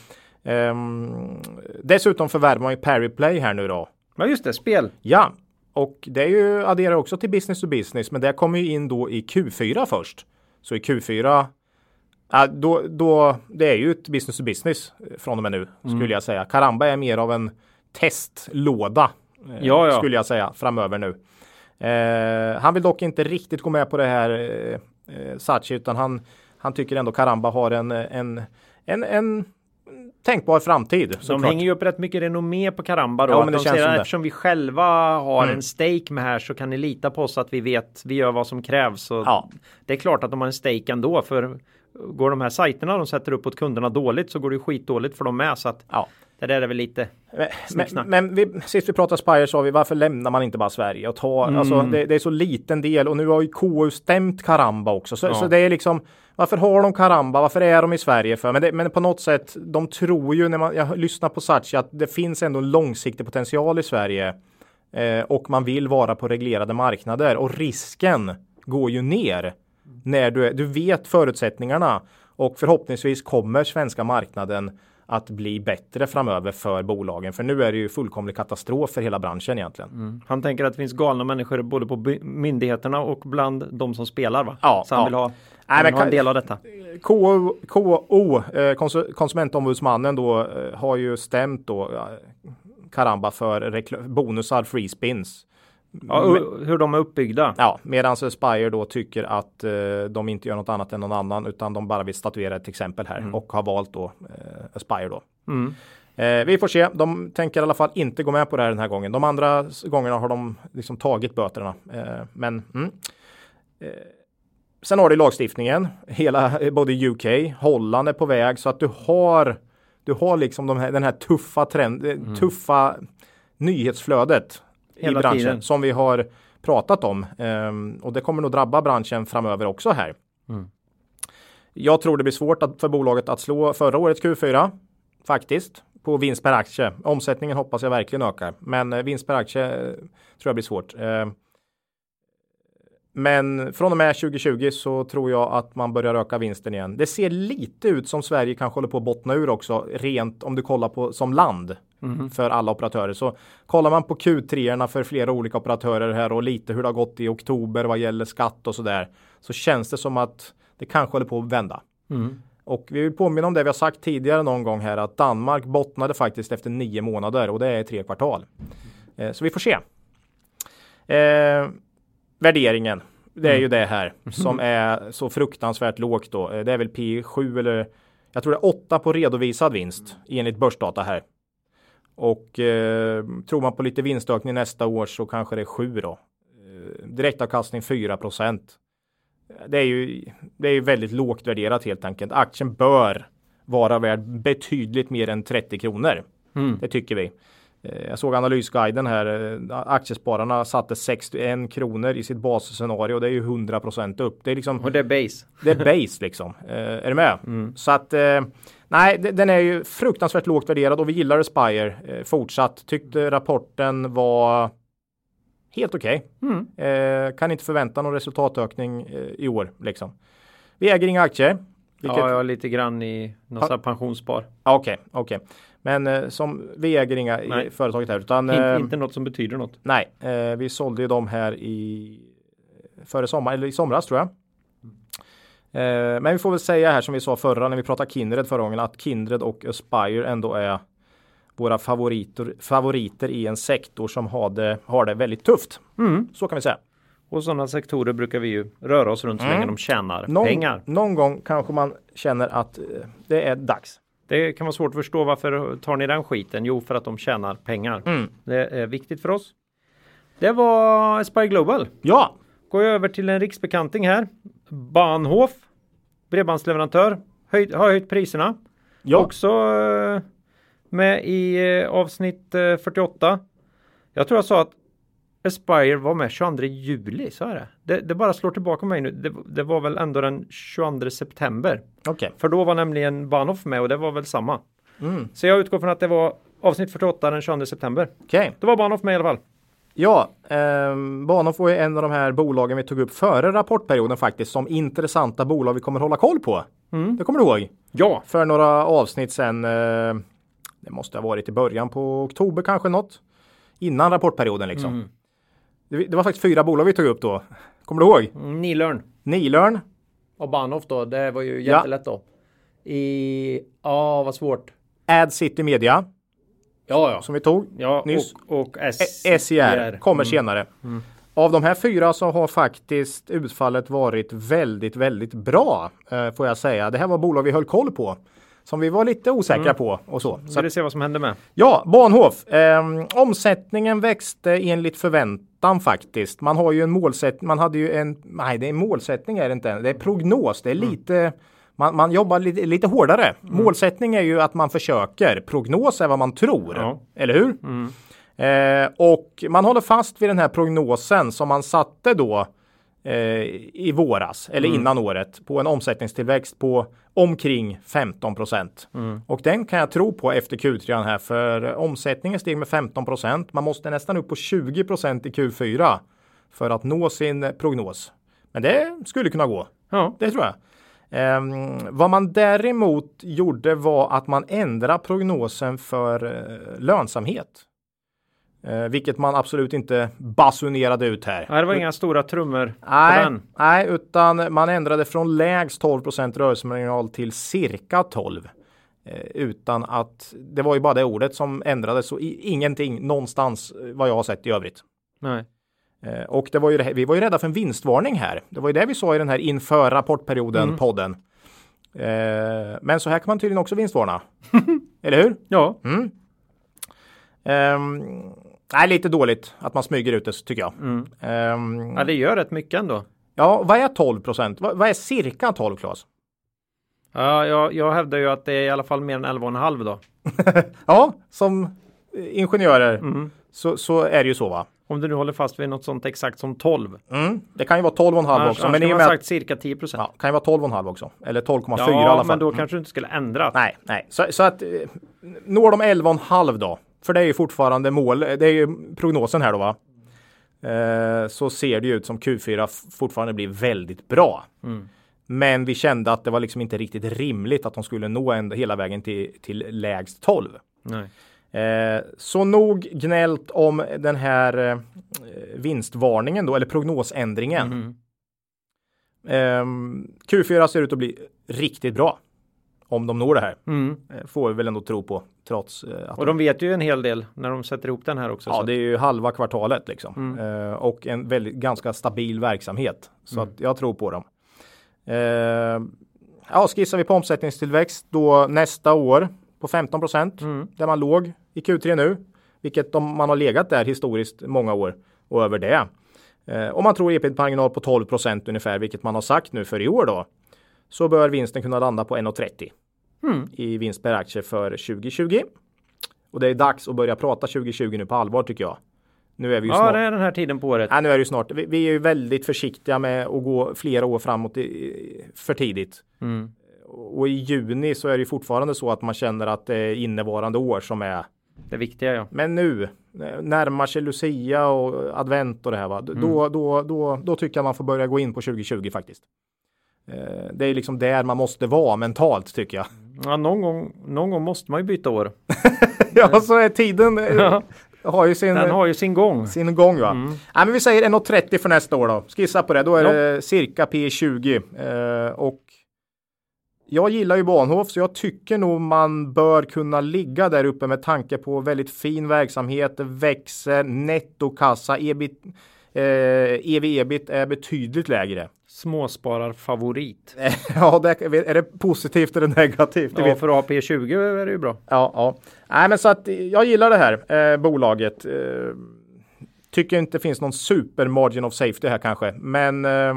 Ehm, dessutom förvärvar man ju Pariplay här nu då. Men just det, spel. Ja, och det är ju adderar också till business to business, men det kommer ju in då i Q4 först. Så i Q4, ja, då, då, det är ju ett business to business eh, från och med nu skulle jag säga. Karamba är mer av en testlåda eh, Ja, ja. skulle jag säga framöver nu. Eh, han vill dock inte riktigt gå med på det här eh, eh, Sachi, utan han, han tycker ändå Karamba har en, en, en, en tänkbar framtid. De såklart. hänger ju upp rätt mycket renommé på Karamba då. Ja, men det de känns säger som att det. eftersom vi själva har Mm. en stake med här så kan ni lita på oss att vi vet, vi gör vad som krävs. Och Ja. Det är klart att de har en stake ändå för går de här sajterna de sätter upp åt kunderna dåligt så går det skitdåligt för dem med. Så att Ja. Det där är väl lite Men, men vi, sist vi pratade Spire sa vi varför lämnar man inte bara Sverige och tar, Mm. alltså det, det är så liten del och nu har ju KU stämt Karamba också. Så, Ja. så det är liksom varför har de Karamba? Varför är de i Sverige för? Men, det, men på något sätt, de tror ju när man, jag lyssnar på Sachi att det finns ändå en långsiktig potential i Sverige eh, och man vill vara på reglerade marknader och risken går ju ner när du, är- du vet förutsättningarna och förhoppningsvis kommer svenska marknaden att bli bättre framöver för bolagen. För nu är det ju fullkomlig katastrof för hela branschen egentligen. Han tänker att det finns galna människor både på myndigheterna och bland de som spelar va? Ja, så han ja. vill ha, Nej, men en del av detta. KO, KO eh, konsu- konsumentombudsmannen då eh, har ju stämt då Karamba för bonusar, free spins. Ja, hur de är uppbyggda. Ja, medan Spire då tycker att eh, de inte gör något annat än någon annan utan de bara vill statuera ett exempel här och har valt då eh, Aspire då. Mm. Eh, vi får se. De tänker i alla fall inte gå med på det här den här gången. De andra gångerna har de liksom tagit böterna. Eh, men mm. eh, sen har du lagstiftningen. Hela eh, både UK, Holland är på väg så att du har du har liksom de här, den här tuffa trend, eh, tuffa nyhetsflödet i Hela branschen tiden. som vi har pratat om. Ehm, och det kommer nog drabba branschen framöver också här. Mm. Jag tror det blir svårt att, för bolaget att slå förra årets Q4 faktiskt på vinst per aktie. Omsättningen hoppas jag verkligen ökar, men eh, vinst per aktie eh, tror jag blir svårt. Eh, Men från och med 2020 så tror jag att man börjar öka vinsten igen. Det ser lite ut som Sverige kanske håller på att bottna ur också, rent om du kollar på som land för alla operatörer. Så kollar man på Q3 för flera olika operatörer här och lite hur det har gått i oktober vad gäller skatt och så där, så känns det som att det kanske håller på att vända. Mm. Och vi vill påminna om det vi har sagt tidigare någon gång här att Danmark bottnade faktiskt efter nio månader och det är tre kvartal. Eh, så vi får se. Eh, värderingen. Det är ju det här som är så fruktansvärt lågt då. Eh, Det är väl P 7 eller jag tror det är 8 på redovisad vinst enligt börsdata här. Och eh, tror man på lite vinstökning nästa år så kanske det är 7 då. Eh, direktavkastning 4 procent. Det är ju det är väldigt lågt värderat helt enkelt. Aktien bör vara värd betydligt mer än 30 kronor. Mm. Det tycker vi. Eh, Jag såg analysguiden här. eh, Aktiespararna satte 61 kronor i sitt basscenario. Det är ju 100 procent upp. Det är liksom Och det är base. det är base liksom. Eh, är du med? Så att nej, de- den är ju fruktansvärt lågt värderad och vi gillar Aspire eh, fortsatt. Tyckte rapporten var helt okej. Mm. Eh, kan inte förvänta någon resultatökning eh, i år liksom. Vi äger inga aktier. Vilket, Ja, jag har lite grann i något här pensionsspar. Okej, okej. Men eh, som vi äger inga i Nej. företaget här utan Inte, eh, inte något som betyder något. nej, eh, vi sålde ju dem här i före sommar eller i somras tror jag. Eh, men vi får väl säga här som vi sa förra när vi pratade Kindred förra gången att Kindred och Aspire ändå är våra favoriter, favoriter i en sektor som har det, har det väldigt tufft. Mm. Så kan vi säga. Och sådana sektorer brukar vi ju röra oss runt så Mm. länge de tjänar Någon, pengar. någon gång kanske man känner att eh, det är dags. Det kan vara svårt att förstå varför tar ni den skiten? Jo, för att de tjänar pengar. Mm. Det är viktigt för oss. Det var Aspire Global. Ja, Går jag över till en riksbekanting här. Bahnhof, bredbandsleverantör, höj, har höjt priserna. ja. Också eh, med i eh, avsnitt eh, 48. Jag tror jag sa att Aspire var med 22 juli, så är det. det. Det bara slår tillbaka mig nu. Det, det var väl ändå den 22 september. okej. För då var nämligen Bahnhof med och det var väl samma. Mm. Så jag utgår från att det var avsnitt 48 den 22 september. Okej. Då var Bahnhof med i alla fall. Ja, eh, Bahnhof ju en av de här bolagen vi tog upp före rapportperioden faktiskt som intressanta bolag vi kommer hålla koll på. Mm. Det kommer du ihåg? Ja, För några avsnitt sen. Eh, det måste ha varit i början på oktober kanske något. Innan rapportperioden liksom. Mm. Det, det var faktiskt fyra bolag vi tog upp då. Kommer du ihåg? Nilörn. Nilörn, Och Bahnhof då, det var ju Ja. jättelätt då. I, ja vad svårt. Ad City Media Ja, ja. som vi tog. Ja, Nyss. och, och E- SCR. SCR kommer Mm. senare. Av de här fyra så har faktiskt utfallet varit väldigt, väldigt bra. Eh, får jag säga. Det här var bolag vi höll koll på. som vi var lite osäkra Mm. på och så. så Vill du se vad som hände med? Ja, Bahnhof. Eh, omsättningen växte enligt förväntan faktiskt. Man har ju en målsättning. Man hade ju en. Nej, det är målsättning är det inte. Det är prognos. Det är lite. Man, man jobbar lite, lite hårdare. Målsättning är ju att man försöker. Prognos är vad man tror. Ja. Eller hur? Eh, och man håller fast vid den här prognosen som man satte då eh, i våras eller innan året på en omsättningstillväxt på omkring 15 procent. Och den kan jag tro på efter Q3 här för omsättningen steg med 15 procent. Man måste nästan upp på 20 procent i Q4 för att nå sin prognos. Men det skulle kunna gå. Ja, Det tror jag. Ehm, vad man däremot gjorde var att man ändrade prognosen för eh, lönsamhet. Eh, vilket man absolut inte basunerade ut här. Nej, det var inga stora trummor Nej, nej, utan man ändrade från lägst 12% rörelsemarginal till cirka 12. Eh, utan att det var ju bara det ordet som ändrades och ingenting någonstans eh, vad jag har sett i övrigt. Nej. Eh, Och det var ju, vi var ju rädda för en vinstvarning här. Det var ju det vi sa i den här inför rapportperioden podden. Eh, men så här kan man tydligen också vinstvarna. Eller hur? Ja, Ehm, nej, lite dåligt att man smyger ut det tycker jag. Ehm, ja, det gör rätt mycket ändå. ja, vad är 12 procent? Vad, vad är cirka 12 Klas? Ja, jag, jag hävdar ju att det är i alla fall mer än 11,5 då. Ja, som eh, ingenjörer så, så är det ju så va? Om du nu håller fast vid något sånt exakt som 12. Mm. Det kan ju vara 12,5 Annars, också. annars Men i och med sagt cirka 10 procent. ja, kan ju vara 12,5 också. Eller 12,4 Ja, i alla fall. men då Mm. kanske du inte skulle ändra. Nej, nej. Så, så att eh, når de 11,5 då? För det är ju fortfarande mål. Det är ju prognosen här då va? Eh, så ser det ju ut som Q4 f- fortfarande blir väldigt bra. Men vi kände att det var liksom inte riktigt rimligt att de skulle nå ända hela vägen till, till lägst 12. Nej. Eh, så nog gnällt om den här eh, vinstvarningen då, eller prognosändringen. Ehm, Q4 ser ut att bli riktigt bra. Om de når det här. Mm. Eh, Får vi väl ändå tro på. Trots eh, att Och de vet ju en hel del när de sätter ihop den här också. Ja, det är ju halva kvartalet liksom. Eh, och en väldigt ganska stabil verksamhet. Så att jag tror på dem. Eh, ja, skissar vi på omsättningstillväxt då nästa år på 15 procent. Där man låg i Q3 nu. Vilket de, man har legat där historiskt många år och över det. Eh, om man tror ebit-marginal på 12 procent ungefär, vilket man har sagt nu för i år då. Så bör vinsten kunna landa på 1,30 i vinst per aktie för 2020. Och det är dags att börja prata 2020 nu på allvar tycker jag. Nu är vi ju ja, snart. det är den här tiden på året. Nej, nu är det ju snart. Vi, vi är ju väldigt försiktiga med att gå flera år framåt i, för tidigt. Mm. Och i juni så är det ju fortfarande så att man känner att det är innevarande år som är. Det viktiga ja. Men nu närmar sig Lucia och advent och det här va. Mm. Då, då, då, då tycker jag man får börja gå in på 2020 faktiskt. Eh, Det är liksom där man måste vara mentalt tycker jag. ja någon, gång, någon gång måste man ju byta år. Ja, så är tiden. eh, Ja. Har ju sin, Den har ju sin gång. sin gång va. Mm. Nej, men vi säger 1,30 för nästa år då. Skissa på det. Då är det cirka P20. Eh, och jag gillar ju Bahnhof så jag tycker nog man bör kunna ligga där uppe med tanke på väldigt fin verksamhet, växer, nettokassa, ebit, eh, EV-ebit är betydligt lägre. Småspararfavorit. ja, det, är det positivt eller negativt? Ja, vet för att ha P20 är det ju bra. Ja, ja. Nej, men så att jag gillar det här eh, bolaget. Eh, tycker inte det finns någon super margin of safety här kanske, men eh,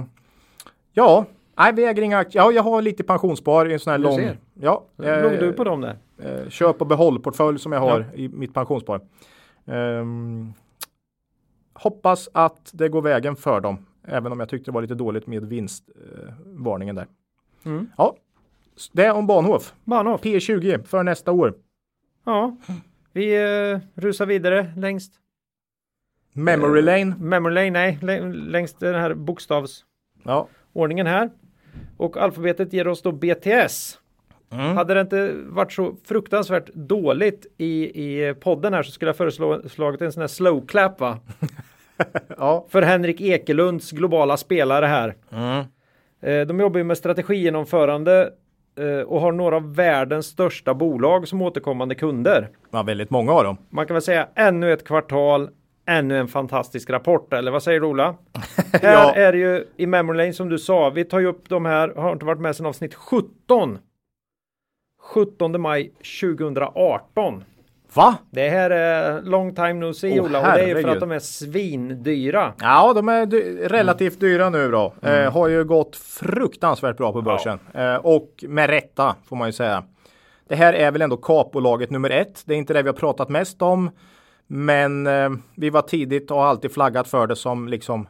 ja, nej, vi äger inga aktier. Ja, jag har lite pensionsspar i en sån här Du lång. ser. Ja, eh, Låg du på dem där? eh, köp och behållportfölj som jag har i mitt pensionsspar. Ehm, hoppas att det går vägen för dem, även om jag tyckte det var lite dåligt med vinstvarningen eh, där. Mm. Ja, det är om Bahnhof. Bahnhof. P20 för nästa år. Ja, vi eh, rusar vidare längst. Memory lane. Memory lane, nej, lä- längs den här bokstavsordningen Ja. här. Och alfabetet ger oss då BTS. Mm. Hade det inte varit så fruktansvärt dåligt i, i podden här så skulle jag föreslagit en sån här slow clap va? Ja. För Henrik Ekelunds globala spelare här. Mm. Eh, De jobbar ju med strategigenomförande eh, och har några av världens största bolag som återkommande kunder. ja, väldigt många av dem. Man kan väl säga ännu ett kvartal, ännu en fantastisk rapport, eller vad säger du Ola? Här är det ju i Memory Lane som du sa, vi tar ju upp de här, har inte varit med sedan avsnitt 17. 17 maj 2018. Va? Det här är long time no see Åh, Ola och det är ju för att de är svindyra. Ja, de är dy- relativt dyra nu då. Mm. Eh, har ju gått fruktansvärt bra på börsen. Eh, och med rätta får man ju säga. Det här är väl ändå kapbolaget nummer ett. Det är inte det vi har pratat mest om. Men eh, vi var tidigt och har alltid flaggat för det som liksom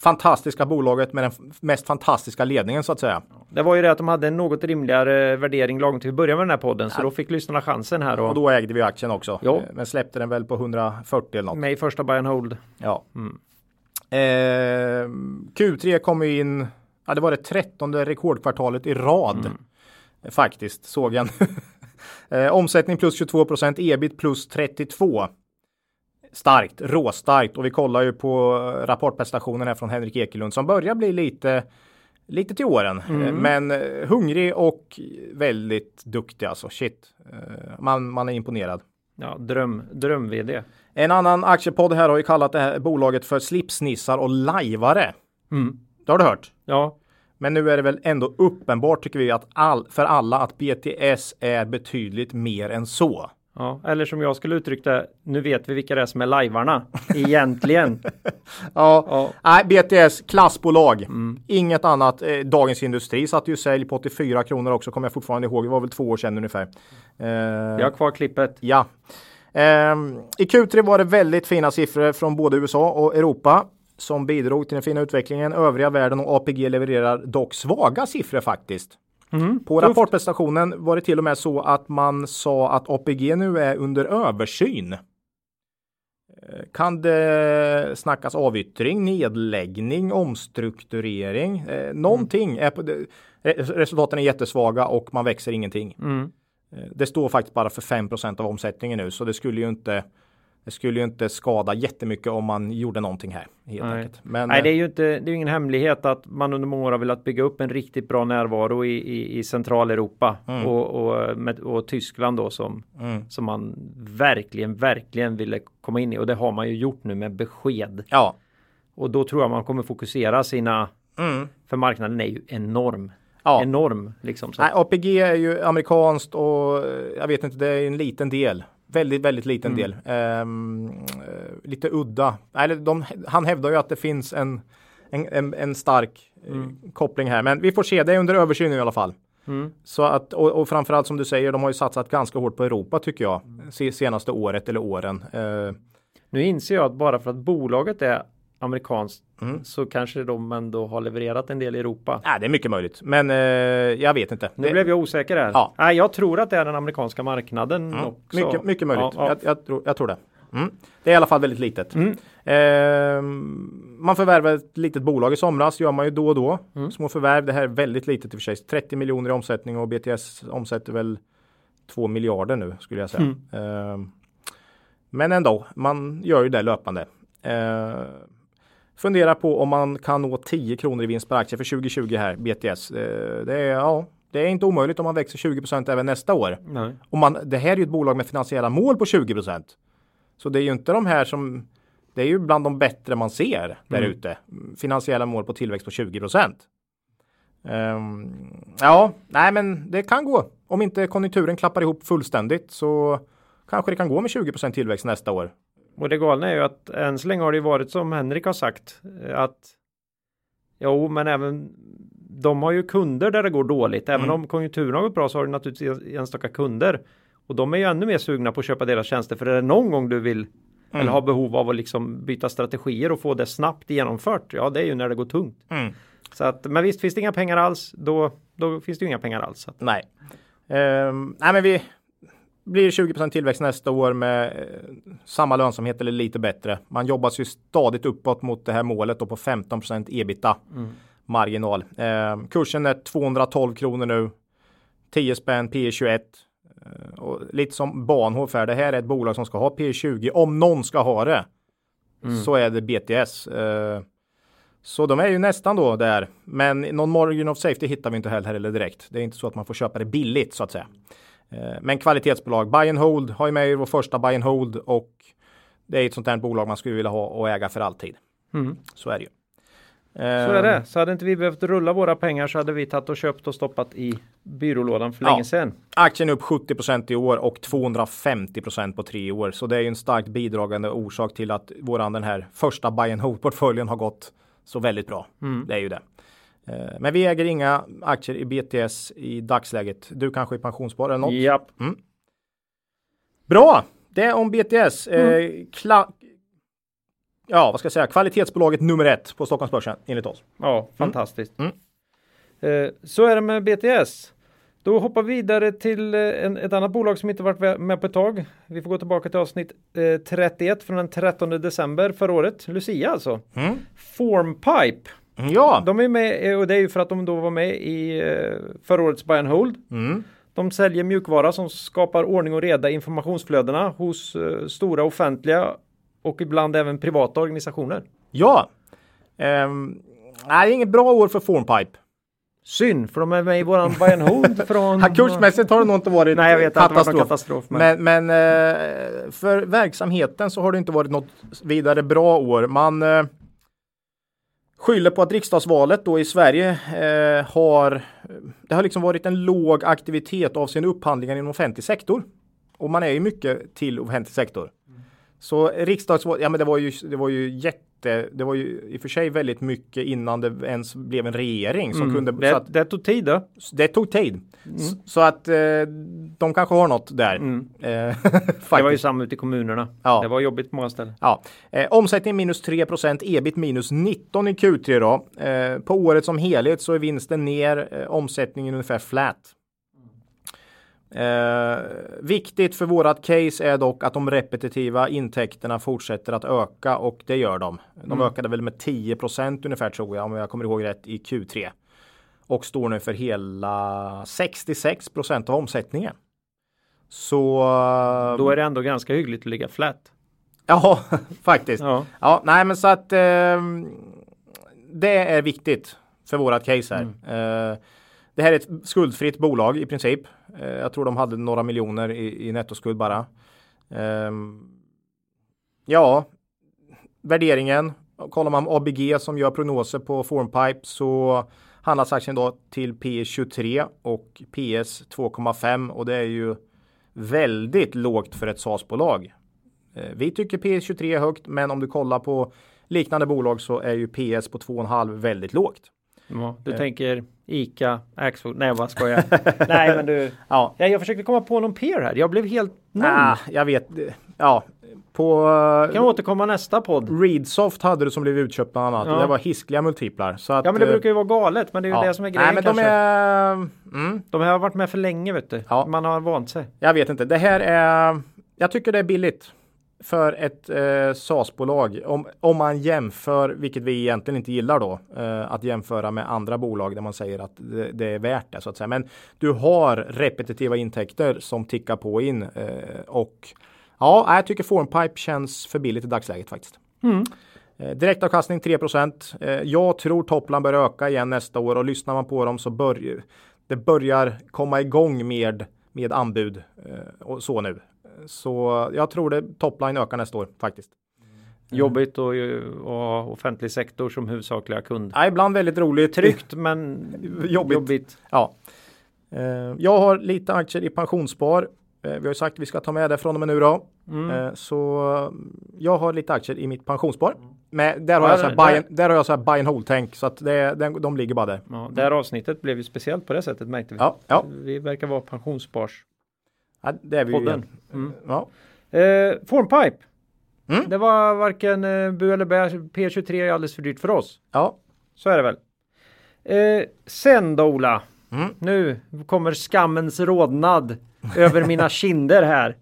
fantastiska bolaget med den mest fantastiska ledningen så att säga. Det var ju det att de hade en något rimligare värdering lagom till att börja med den här podden så då fick lyssnarna chansen här Och och då ägde vi aktien också. Ja. Eh, Men släppte den väl på 140 eller något. med i första buy and hold. Ja. Eh, Q3 kom ju in, ja det var det trettonde rekordkvartalet i rad. Eh, Faktiskt, såg jag. eh, omsättning plus 22 procent, ebit plus 32. Starkt, råstarkt och vi kollar ju på eh, rapportprestationen här från Henrik Ekelund som börjar bli lite Lite till åren, eh, men eh, hungrig och väldigt duktig alltså. Shit, man, man är imponerad. Ja, dröm, dröm vd. En annan aktiepodd här har ju kallat det här bolaget för slipsnissar och lajvare. Mm. Det har du hört? Ja, Men nu är det väl ändå uppenbart tycker vi att all, för alla att BTS är betydligt mer än så. ja, eller som jag skulle uttrycka det, nu vet vi vilka det är som är lajvarna egentligen. Ja, Ja. nej, BTS klassbolag. Inget annat. Eh, Dagens Industri satte ju sälj på 84 kronor också kommer jag fortfarande ihåg. Det var väl två år sedan ungefär. Eh, Jag har kvar klippet. Ja. Ehm, I Q3 var det väldigt fina siffror från både USA och Europa som bidrog till den fina utvecklingen. Övriga världen och APG levererar dock svaga siffror faktiskt. På tufft. rapportprestationen var det till och med så att man sa att APG nu är under översyn. Eh, Kan det snackas avyttring, nedläggning, omstrukturering? Eh, någonting är på Resultaten är jättesvaga och man växer ingenting. Mm. Eh, Det står faktiskt bara för 5% av omsättningen nu, så det skulle ju inte det skulle ju inte skada jättemycket om man gjorde någonting här. Helt Nej. enkelt. Men Nej, det är eh, ju inte, det är ingen hemlighet att man under många år har velat bygga upp en riktigt bra närvaro i, i, i Centraleuropa och, och, med, och Tyskland då som, mm, som man verkligen, verkligen ville komma in i och det har man ju gjort nu med besked. ja. Och då tror jag man kommer fokusera sina, Mm, för marknaden är ju enorm. ja. Enorm liksom. Så. Nej, APG är ju amerikanskt och eh, jag vet inte, det är en liten del. Väldigt, väldigt liten del. Ehm, eh, lite udda. Eller de, han hävdar ju att det finns en, en, en, en stark eh, koppling här. Men vi får se, det är under översyn i alla fall. Mm. Så att, och, och framförallt som du säger, de har ju satsat ganska hårt på Europa tycker jag. Se, senaste året eller åren. Eh, Nu inser jag att bara för att bolaget är amerikanskt Mm. så kanske de ändå har levererat en del i Europa. nej, det är mycket möjligt. Men eh, jag vet inte. Nu Det- blev jag osäker här. Ja. Nej, jag tror att det är den amerikanska marknaden Mm, också. mycket, mycket möjligt. Ja, ja. Jag, jag, tror, jag tror det. Mm. Det är i alla fall väldigt litet. Mm. Ehm, man förvärvar ett litet bolag i somras, gör man ju då och då. Mm. Små förvärv, det här är väldigt litet i och för sig. 30 miljoner i omsättning och BTS omsätter väl 2 miljarder nu skulle jag säga. Ehm, men ändå, man gör ju det löpande. Ehm, fundera på om man kan nå 10 kronor i vinst per aktie för 2020 här, BTS. Ehm, det, är, ja, det är inte omöjligt om man växer 20 även nästa år. Nej. Och man, det här är ju ett bolag med finansiella mål på 20% Så det är ju inte de här som det är ju bland de bättre man ser där Mm. ute. Finansiella mål på tillväxt på 20% Ehm, ja, nej men det kan gå. Om inte konjunkturen klappar ihop fullständigt så kanske det kan gå med 20% tillväxt nästa år. Och det galna är ju att än så länge har det ju varit som Henrik har sagt eh, att Jo, men även de har ju kunder där det går dåligt. Även Mm. om konjunkturen har gått bra så har du naturligtvis enstaka kunder. Och de är ju ännu mer sugna på att köpa deras tjänster. För är det någon gång du vill eller har behov av att liksom byta strategier och få det snabbt genomfört. Ja, det är ju när det går tungt. Mm. Så att, men visst, finns det inga pengar alls, då, då finns det ju inga pengar alls. Nej. Ehm, nej men vi blir 20% tillväxt nästa år med eh, samma lönsamhet eller lite bättre. Man jobbar sig stadigt uppåt mot det här målet då på 15% ebita marginal. Ehm, kursen är 212 kronor nu. 10 spänn, P 21. Eh, och lite som Bahnhof här, det här är ett bolag som ska ha P 20 om någon ska ha det. Så är det BTS. Eh, så de är ju nästan då där. Men någon margin of safety hittar vi inte heller eller direkt. Det är inte så att man får köpa det billigt så att säga. Eh, Men kvalitetsbolag, buy and hold har ju med i vår första buy and hold och det är ett sånt där bolag man skulle vilja ha och äga för alltid. mm. Så är det ju. Så är det. Så hade inte vi behövt rulla våra pengar så hade vi tagit och köpt och stoppat i byrålådan för Ja. länge sedan. Aktien är upp 70% i år och 250% på tre år. Så det är ju en starkt bidragande orsak till att våran den här första buy and hold portföljen har gått så väldigt bra. Det är ju det. Eh, Men vi äger inga aktier i BTS i dagsläget. Du kanske i pensionsspar eller något? Japp. Bra! Det är om BTS. Eh, kla- ja, vad ska jag säga? Kvalitetsbolaget nummer ett på Stockholmsbörsen enligt oss. Ja, fantastiskt. Mm. Eh, så är det med BTS. Då hoppar vi vidare till eh, en, ett annat bolag som inte varit med på ett tag. Vi får gå tillbaka till avsnitt eh, 31 från den 13 december förra året. Lucia alltså. Mm. Formpipe. Ja, De är med och det är ju för att de då var med i eh, förra årets Buy and Hold. mm. De säljer mjukvara som skapar ordning och reda i informationsflödena hos eh, stora offentliga och ibland även privata organisationer. ja. Ehm, nej, det är inget bra år för Formpipe. Synd, för de är med i våran Buy and Hold från... Kursmässigt har det nog inte varit Nej, jag vet katastrof. katastrof. Men... Men, men eh, för verksamheten så har det inte varit något vidare bra år. Man skyller på att riksdagsvalet då i Sverige eh, har det har liksom varit en låg aktivitet avseende upphandlingar inom offentlig sektor. Och man är ju mycket till offentlig sektor. Så riksdagsval, ja men det var ju, det var ju jätte, det var ju i och för sig väldigt mycket innan det ens blev en regering som kunde, det, så att, det tog tid då. det tog tid. S- Så att eh, de kanske har något där. Mm. Eh, Det var ju samma ute i kommunerna. Ja. Det var jobbigt på många ställen. Ja. Eh, omsättning minus 3% ebit minus 19 i Q3 då. På året som helhet så är vinsten ner, eh, omsättningen ungefär flat. Eh, viktigt för vårat case är dock att de repetitiva intäkterna fortsätter att öka och det gör de. De ökade väl med 10% ungefär tror jag om jag kommer ihåg rätt i Q3. Och står nu för hela 66% av omsättningen. Så Då är det ändå ganska hyggligt att ligga flat. Ja, faktiskt. Ja. Ja. nej men så att eh, det är viktigt för vårat case här. Eh, det här är ett skuldfritt bolag i princip. Eh, jag tror de hade några miljoner i, i nettoskuld bara. Ehm, ja, värderingen. Kollar man ABG som gör prognoser på Formpipe så handlas aktien då till P 23 och PS 2,5 och det är ju väldigt lågt för ett SAS-bolag. Eh, vi tycker PS 23 är högt, men om du kollar på liknande bolag så är ju PS på 2,5 väldigt lågt. Ja, du tänker Ica, Axfood. Nej, vad ska jag? Nej, men du. Ja, Ja, jag försökte komma på någon peer här. Jag blev helt ah, jag vet. Ja, på Kan återkomma nästa podd. Readsoft hade du som blev utköpt bland annat. Ja. Det var hiskliga multiplar. Så att, Ja, men det eh, brukar ju vara galet. Men det är ju ja. det som är grejen Nej, men de kanske. är... Mm, De här har varit med för länge, vet du. Ja. Man har vant sig. jag vet inte. Det här är... Jag tycker det är billigt för ett eh, SAS-bolag. Om, om man jämför, vilket vi egentligen inte gillar då, eh, att jämföra med andra bolag där man säger att det, det är värt det så att säga. Men du har repetitiva intäkter som tickar på in eh, och ja, jag tycker Formpipe känns för billigt i dagsläget faktiskt. Eh, direktavkastning 3 eh, Jag tror topplan bör öka igen nästa år och lyssnar man på dem så börjar det börjar komma igång med, med anbud eh, och så nu. Så jag tror det toppline ökar nästa år faktiskt. Jobbigt att att ha offentlig sektor som huvudsakliga kund. Ja, ibland väldigt roligt. Tryggt men Jobbigt. jobbigt. Ja. Eh, Jag har lite aktier i pensionsspar. Eh, Vi har ju sagt att vi ska ta med det från och med nu då. Mm. Eh, Så jag har lite aktier i mitt pensionsspar. Men där har Ja, jag så här buy, and- där har jag så här buy and hold tänk så att det, den, de ligger bara där. Ja, det här avsnittet blev ju speciellt på det sättet märkte vi. Ja, ja. Vi verkar vara pensionsspars. Ja det är vi ju Podden. igen. Mm. Ja. Eh, Formpipe. Mm. Det var varken eh, bu eller bä. P23 är alldeles för dyrt för oss. ja. Så är det väl. Eh, sen då Ola. Mm. Nu kommer skammens rodnad över mina kinder här.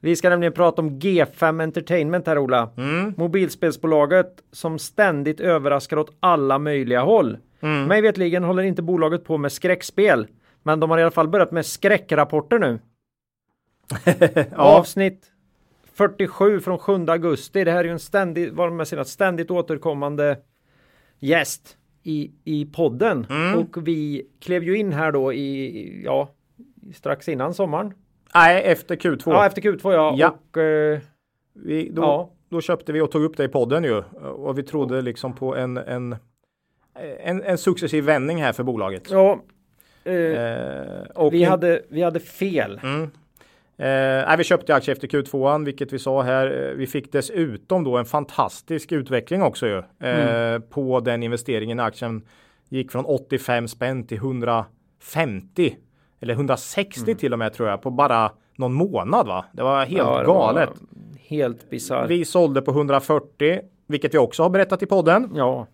Vi ska nämligen prata om G5 Entertainment här Ola. Mm. Mobilspelsbolaget som ständigt överraskar åt alla möjliga håll. Mm. Mig vetligen håller inte bolaget på med skräckspel. Men de har i alla fall börjat med skräckrapporter nu. Avsnitt 47 från 7 augusti. Det här är ju en ständigt, vad de säger, ständigt återkommande gäst i, i podden. Mm. Och vi klev ju in här då i, ja, strax innan sommaren. Nej, efter Q2. Ja, efter Q2 ja. Ja. Och, eh, vi, då, Ja. då köpte vi och tog upp det i podden ju. Och vi trodde liksom på en, en, en, en successiv vändning här för bolaget. Ja, Eh, och vi, hade, vi hade fel. Mm. Eh, vi köpte aktier efter Q2, vilket vi sa här. Eh, Vi fick dessutom då en fantastisk utveckling också ju, eh, på den investeringen. Aktien gick från 85 spänn till 150 eller 160 till och med tror jag på bara någon månad va? Det var helt Ja, det galet. var Helt bisarrt. Vi sålde på 140, vilket vi också har berättat i podden. Ja,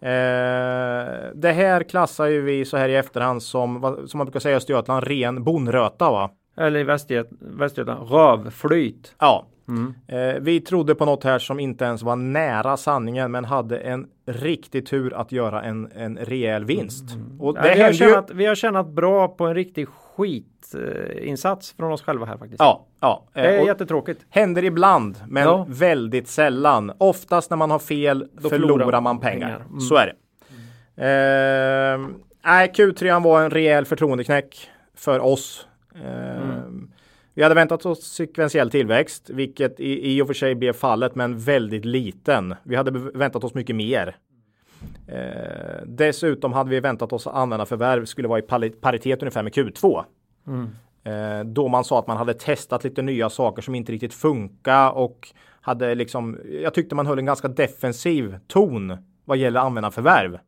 Eh, det här klassar ju vi så här i efterhand som, som man brukar säga i Östergötland, ren bonröta va? Eller i Västergöt Västergötland, rövflyt. Ja, eh, vi trodde på något här som inte ens var nära sanningen men hade en riktig tur att göra en, en rejäl vinst. Och det Nej, vi, har hände ju. tjänat, vi har tjänat bra på en riktig skitinsats från oss själva här faktiskt. Ja, ja. eh, det är och jättetråkigt. händer ibland men Ja. väldigt sällan. Oftast när man har fel Då förlorar, man pengar. pengar. Mm. Så är det. Eh, nej, Q3 var en rejäl förtroendeknäck för oss. Mm. Vi hade väntat oss sekventiell tillväxt, vilket i, i och för sig blev fallet, men väldigt liten. Vi hade väntat oss mycket mer. Eh, dessutom hade vi väntat oss att användarförvärv skulle vara i pari- paritet ungefär med Q2. Eh, då man sa att man hade testat lite nya saker som inte riktigt funkar och hade liksom, jag tyckte man höll en ganska defensiv ton vad gäller användarförvärv.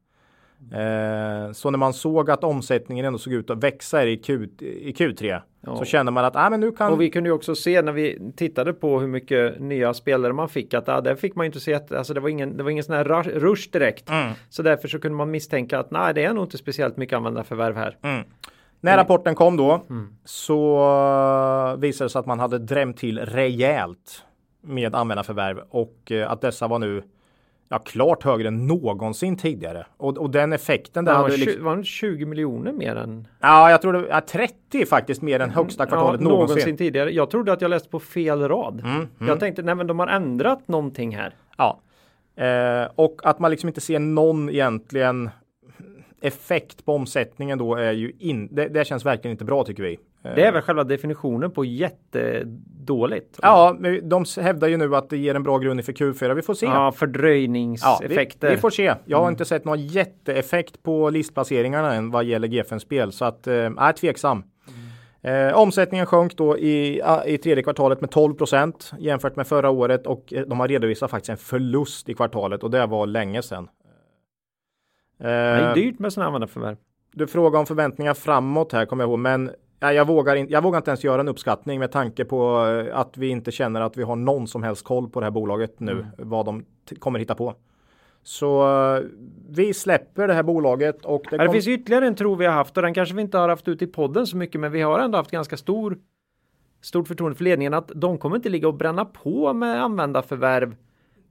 Eh, så när man såg att omsättningen ändå såg ut att växa i, Q, i Q3 så kände man att ah, men nu kan Och vi kunde ju också se när vi tittade på hur mycket nya spelare man fick att ah, där fick man inte se att alltså det var ingen, det var ingen sån här rush, direkt. Mm. Så därför så kunde man misstänka att nej, det är nog inte speciellt mycket användarförvärv här. När rapporten kom då Mm. så uh, visade det sig att man hade drämt till rejält med användarförvärv och uh, att dessa var nu ja, klart högre än någonsin tidigare. Och, och den effekten där var, hade liksom, var det 20 miljoner mer än ja, jag tror det var 30 faktiskt mer än högsta kvartalet ja, någonsin. någonsin tidigare. Jag trodde att jag läste på fel rad. Mm, Jag tänkte nej men de har ändrat någonting här. Ja. Eh, och att man liksom inte ser någon egentligen effekt på omsättningen då är ju in, det, det känns verkligen inte bra tycker vi. Eh, Det är väl själva definitionen på jättedåligt. Ja, men de hävdar ju nu att det ger en bra grund inför Q4. Vi får se. Ja, Ja, fördröjningseffekter. vi, vi får se. Jag har inte sett någon jätteeffekt på listplaceringarna än vad gäller GFN-spel så att eh, är tveksam. Eh, omsättningen sjönk då i, i tredje kvartalet med 12% jämfört med förra året och eh, de har redovisat faktiskt en förlust i kvartalet och det var länge sedan. Det är Eh, dyrt med sådana användarförvärv. du frågar om förväntningar framåt här kommer jag ihåg, men ja, jag, vågar in, jag vågar inte ens göra en uppskattning med tanke på eh, att vi inte känner att vi har någon som helst koll på det här bolaget nu, Mm. vad de kommer hitta på. Så eh, vi släpper det här bolaget och det, det finns ytterligare en tro vi har haft och den kanske vi inte har haft ut i podden så mycket men vi har ändå haft ganska stor stort förtroende för ledningen att de kommer inte ligga och bränna på med användarförvärv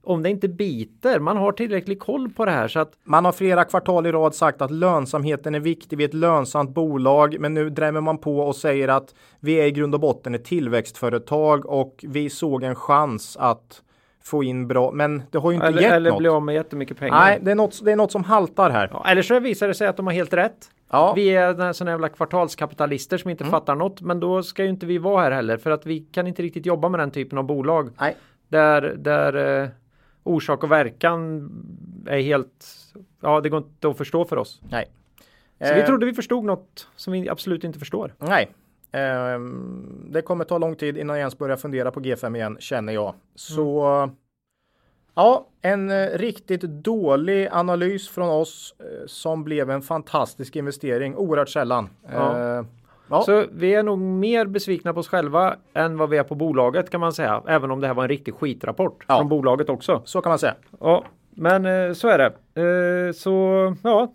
om det inte biter. Man har tillräcklig koll på det här så att man har flera kvartal i rad sagt att lönsamheten är viktig, vi är ett lönsamt bolag, men nu drämmer man på och säger att vi är i grund och botten ett tillväxtföretag och vi såg en chans att få in bra, men det har ju inte eller, gett eller något. bli av med jättemycket pengar. Nej, det är, något, det är något som haltar här. Ja, eller så visar det sig att de har helt rätt. Ja. Vi är sådana jävla kvartalskapitalister som inte fattar något men då ska ju inte vi vara här heller för att vi kan inte riktigt jobba med den typen av bolag. Nej. Där, där eh, orsak och verkan är helt, ja det går inte att förstå för oss. Nej. Så vi Eh, trodde vi förstod något som vi absolut inte förstår. Nej. Ehm, det kommer ta lång tid innan jag ens börjar fundera på G5 igen, känner jag. Så ja, en eh, riktigt dålig analys från oss eh, som blev en fantastisk investering, oerhört sällan. Ja. Eh, ja. Så vi är nog mer besvikna på oss själva än vad vi är på bolaget kan man säga. Även om det här var en riktig skitrapport Ja. från bolaget också. så kan man säga. Ja, men eh, så är det. Eh, så ja,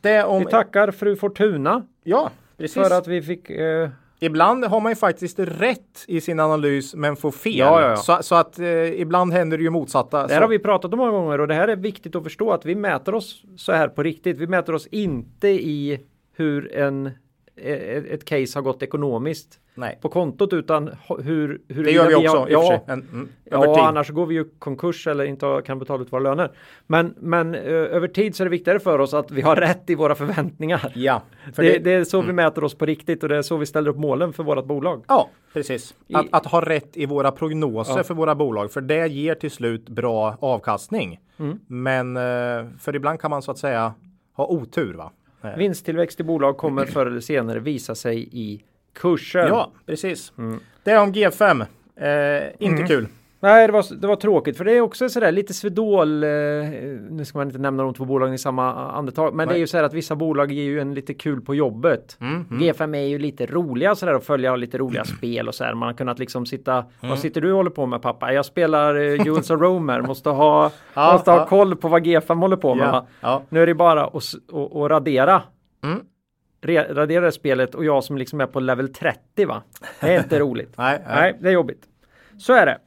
Det om, vi tackar fru Fortuna ja, precis. för att vi fick eh, Ibland har man ju faktiskt rätt i sin analys men får fel. Ja, ja, ja. Så, så att eh, ibland händer det ju motsatta. Det här så, har vi pratat om många gånger och det här är viktigt att förstå att vi mäter oss så här på riktigt. Vi mäter oss inte i hur en ett, case har gått ekonomiskt Nej. på kontot utan hur, hur Det gör vi också har, i ja, En, mm, ja, annars går vi ju konkurs eller inte kan betala ut våra löner. Men, men eh, över tid så är det viktigare för oss att vi har rätt i våra förväntningar. Ja, för Det, det, det är så vi mäter oss på riktigt och det är så vi ställer upp målen för vårt bolag. ja precis. I- Att, att ha rätt i våra prognoser Ja. för våra bolag, för det ger till slut bra avkastning. Mm. Men eh, för ibland kan man så att säga ha otur va? Eh, Vinsttillväxt i bolag kommer förr eller senare visa sig i kursen. Ja, precis. Mm. Det är om G5. Eh, inte kul. Nej, det var, det var tråkigt för det är också sådär lite Swedol. Eh, nu ska man inte nämna de två bolagen i samma andetag, men det är Nej. ju så här att vissa bolag ger ju en lite kul på jobbet. Mm, G5 är ju lite roliga sådär att följa och lite roliga spel och så här. Man har kunnat liksom sitta. Vad sitter du och håller på med pappa? Jag spelar eh, Jules och Romer. Måste ha, Ja, måste ha ja. koll på vad G5 håller på med. Ja, ja. Nu är det bara att, att radera. Mm. Radera det spelet och jag som liksom är på level 30 va. Det är inte roligt. Nej, nej. Nej, det är jobbigt. Så är det.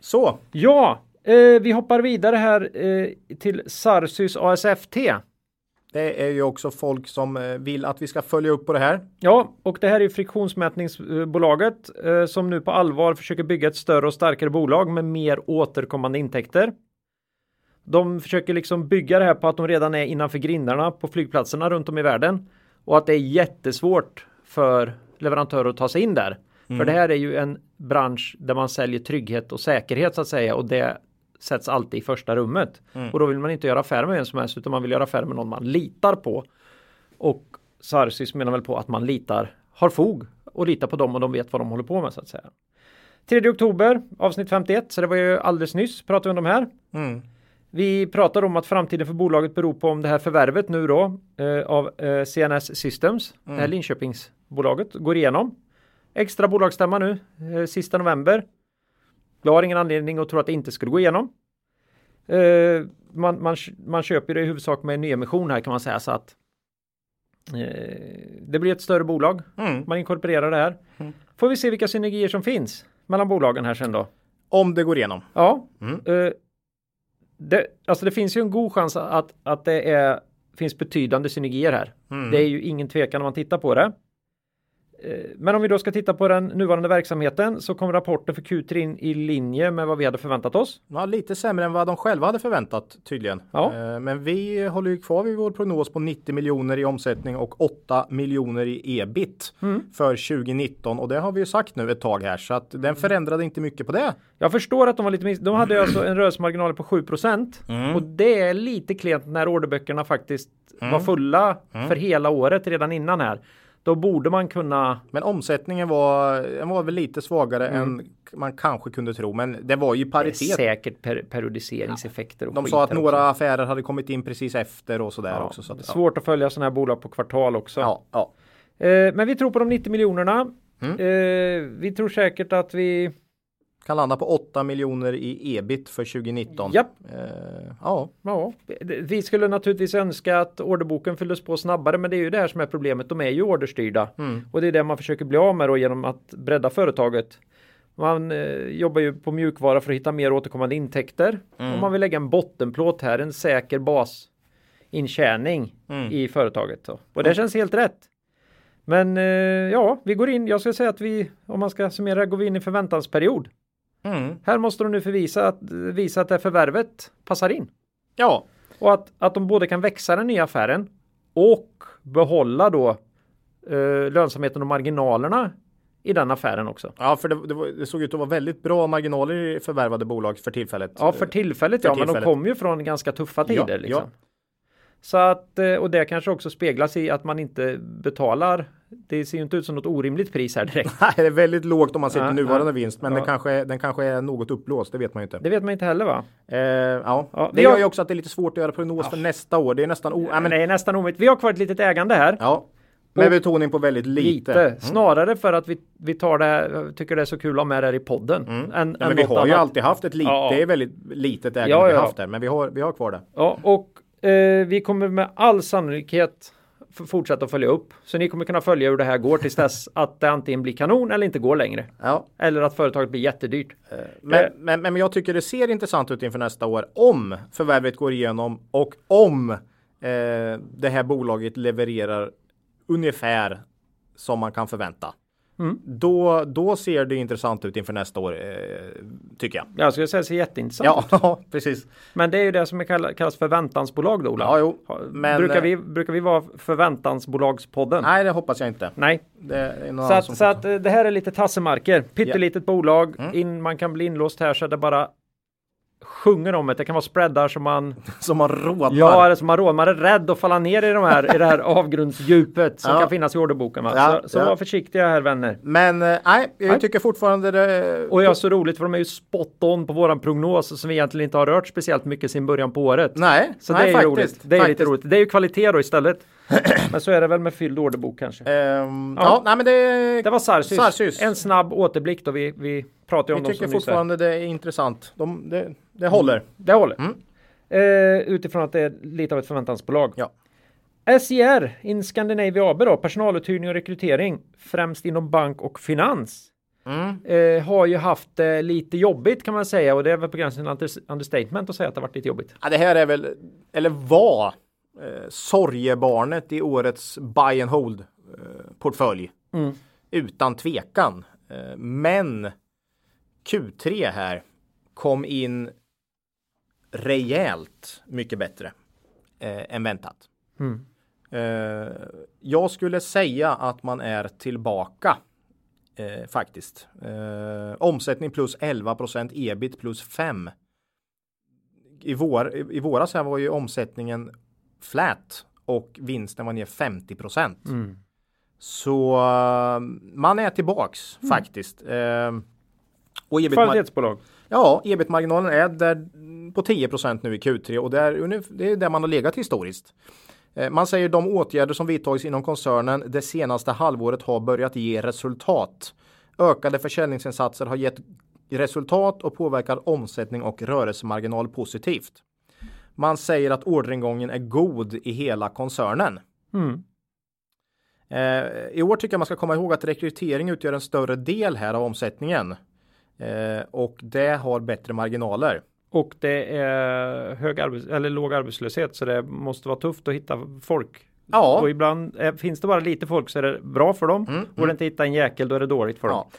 Så, Ja, eh, vi hoppar vidare här eh, till Sarsys ASFT. det är ju också folk som eh, vill att vi ska följa upp på det här. Ja, och det här är friktionsmätningsbolaget eh, som nu på allvar försöker bygga ett större och starkare bolag med mer återkommande intäkter. De försöker liksom bygga det här på att de redan är innanför grindarna på flygplatserna runt om i världen och att det är jättesvårt för leverantörer att ta sig in där. För det här är ju en bransch där man säljer trygghet och säkerhet så att säga och det sätts alltid i första rummet. Och då vill man inte göra affärer med vem som helst utan man vill göra affärer med någon man litar på. Och Sarsis menar väl på att man litar, har fog och litar på dem och de vet vad de håller på med så att säga. 3 oktober avsnitt 51 så det var ju alldeles nyss pratade vi om de här. Mm. Vi pratar om att framtiden för bolaget beror på om det här förvärvet nu då eh, av eh, CNS Systems, det här Linköpingsbolaget, går igenom. Extra bolagsstämma nu, eh, sista november. Jag har ingen anledning att tro att det inte skulle gå igenom. Eh, man, man, man köper det i huvudsak med en nyemission här kan man säga så att eh, det blir ett större bolag. Mm. Man inkorporerar det här. Får vi se vilka synergier som finns mellan bolagen här sen då. Om det går igenom. Ja, Mm. eh, det, alltså det finns ju en god chans att, att det är, finns betydande synergier här. Mm. Det är ju ingen tvekan om man tittar på det. Eh, Men om vi då ska titta på den nuvarande verksamheten så kom rapporten för Q3 in i linje med vad vi hade förväntat oss. Ja, lite sämre än vad de själva hade förväntat tydligen. Ja. Eh, Men vi håller ju kvar vid vår prognos på 90 miljoner i omsättning och 8 miljoner i ebit Mm. för 2019 och det har vi ju sagt nu ett tag här så att den förändrade inte mycket på det. Jag förstår att de var lite miss... De hade alltså en rörelsemarginal på 7 Mm. och det är lite klent när orderböckerna faktiskt Mm. var fulla för hela året redan innan här. Då borde man kunna Men omsättningen var, den var väl lite svagare än man kanske kunde tro men det var ju paritet. säkert per periodiseringseffekter. Och De sa att några också. affärer hade kommit in precis efter och sådär Ja, också. Så att, är svårt att följa sådana här bolag på kvartal också. ja. Ja, Eh, men vi tror på de 90 miljonerna. Mm. Eh, vi tror säkert att vi Kan landa på 8 miljoner i ebit för 2019. Japp. Eh, ja. Ja, vi skulle naturligtvis önska att orderboken fylldes på snabbare, men det är ju det här som är problemet. De är ju orderstyrda Mm. och det är det man försöker bli av med då genom att bredda företaget. Man eh, jobbar ju på mjukvara för att hitta mer återkommande intäkter Mm. och man vill lägga en bottenplåt här, en säker basintjäning Mm. i företaget. Då. Och det känns helt rätt. Men eh, ja, vi går in. Jag ska säga att vi, om man ska summera, går vi in i förväntansperiod. Mm. Här måste de nu förvisa att, visa att det förvärvet passar in. Ja, Och att, att de både kan växa den nya affären och behålla då eh, lönsamheten och marginalerna i den affären också. Ja, för det, det, var, det såg ut att vara väldigt bra marginaler i förvärvade bolag för tillfället. Ja, för tillfället För ja, men de tillfället. kommer ju från ganska tuffa Ja, tider. liksom. ja. Så att, eh, och det kanske också speglas i att man inte betalar. Det ser ju inte ut som något orimligt pris här direkt. Nej, det är väldigt lågt om man ser Ja, till nuvarande ja. vinst, men Ja. den, kanske, den kanske är något uppblåst, det vet man ju inte. Det vet man inte heller va? Eh, ja. Ja, det gör har- ju också att det är lite svårt att göra prognos för nästa år. Det är nästan o... ja, men, det är nästan omöjligt. Vi har kvar ett litet ägande här. ja. Med betoning på väldigt lite. Lite. Mm. Snarare för att vi, vi tar det här, tycker det är så kul att ha med det här i podden. Än, Mm. Ja, än men vi har ju annat. alltid haft ett litet, Ja. det är väldigt litet ägande Ja, vi ja. har haft där, men vi har, vi har kvar det. Ja, och eh, vi kommer med all sannolikhet fortsätta att följa upp. Så ni kommer kunna följa hur det här går tills dess att det antingen blir kanon eller inte går längre. Ja. Eller att företaget blir jättedyrt. Men, Eh. men, men jag tycker det ser intressant ut inför nästa år om förvärvet går igenom och om eh, det här bolaget levererar ungefär som man kan förvänta. Då, då ser det intressant ut inför nästa år, eh, tycker jag. Jag skulle säga att det ser jätteintressant ut. Ja, precis. Men det är ju det som är kall- kallas förväntansbolag då Ola. Ja, jo, men, brukar, eh, vi, brukar vi vara förväntansbolagspodden? Nej, det hoppas jag inte. Nej. Är Så att, så att eh, det här är lite tassemarker. Pyttelitet bolag. Mm. In, man kan bli inlåst här så det bara sjunger om det. Det kan vara spreadar som man som har råd. Ja, eller som man råd. Man är rädd att falla ner i, de här, i det här avgrundsdjupet som Ja. kan finnas i orderboken. Va? Ja, så så ja. var försiktiga här vänner. Men eh, nej, jag Nej. tycker fortfarande det. Och jag är så roligt för de är ju spot on på våran prognos som vi egentligen inte har rört speciellt mycket sedan början på året. Nej, Så nej, det är faktiskt, roligt. Det är faktiskt. lite roligt. Det är ju kvalitet då istället. Men så är det väl med fylld orderbok kanske. Ehm, Ja. nej men det, Det var Sarsis. Sarsis. En snabb återblick då. Vi, vi pratar ju om vi tycker fortfarande det är intressant. De, det, det håller. Det håller. Mm. Eh, utifrån att det är lite av ett förväntansbolag. Ja. SJR in Scandinavia AB då, personaluthyrning och rekrytering, främst inom bank och finans. Mm. Eh, har ju haft det lite jobbigt kan man säga och det är väl på gränsen till under- understatement att säga att det har varit lite jobbigt. Ja, det här är väl, eller var, eh, sorgebarnet i årets buy and hold eh, portfölj. Mm. Utan tvekan. Eh, men Q3 här kom in rejält mycket bättre eh, än väntat. Mm. Eh, jag skulle säga att man är tillbaka eh, faktiskt. Eh, omsättning plus 11% ebit plus 5. I, vår, i, I våras här var ju omsättningen flat och vinsten var ner 50 Mm. Så eh, man är tillbaks faktiskt. Och ebit Kvalitetsbolag. Ja, ebit-marginalen är där på 10% nu i Q3 och det är, ungef- det är där man har legat historiskt. Eh, Man säger de åtgärder som vidtagits inom koncernen det senaste halvåret har börjat ge resultat. Ökade försäljningsinsatser har gett resultat och påverkar omsättning och rörelsemarginal positivt. Man säger att orderingången är god i hela koncernen. Mm. Eh, I år tycker jag man ska komma ihåg att rekrytering utgör en större del här av omsättningen. Eh, och det har bättre marginaler. Och det är hög arbets- eller låg arbetslöshet så det måste vara tufft att hitta folk. Ja. Och ibland eh, finns det bara lite folk så är det bra för dem. Mm, Går det inte att hitta en jäkel då är det dåligt för dem. Ja. Eh,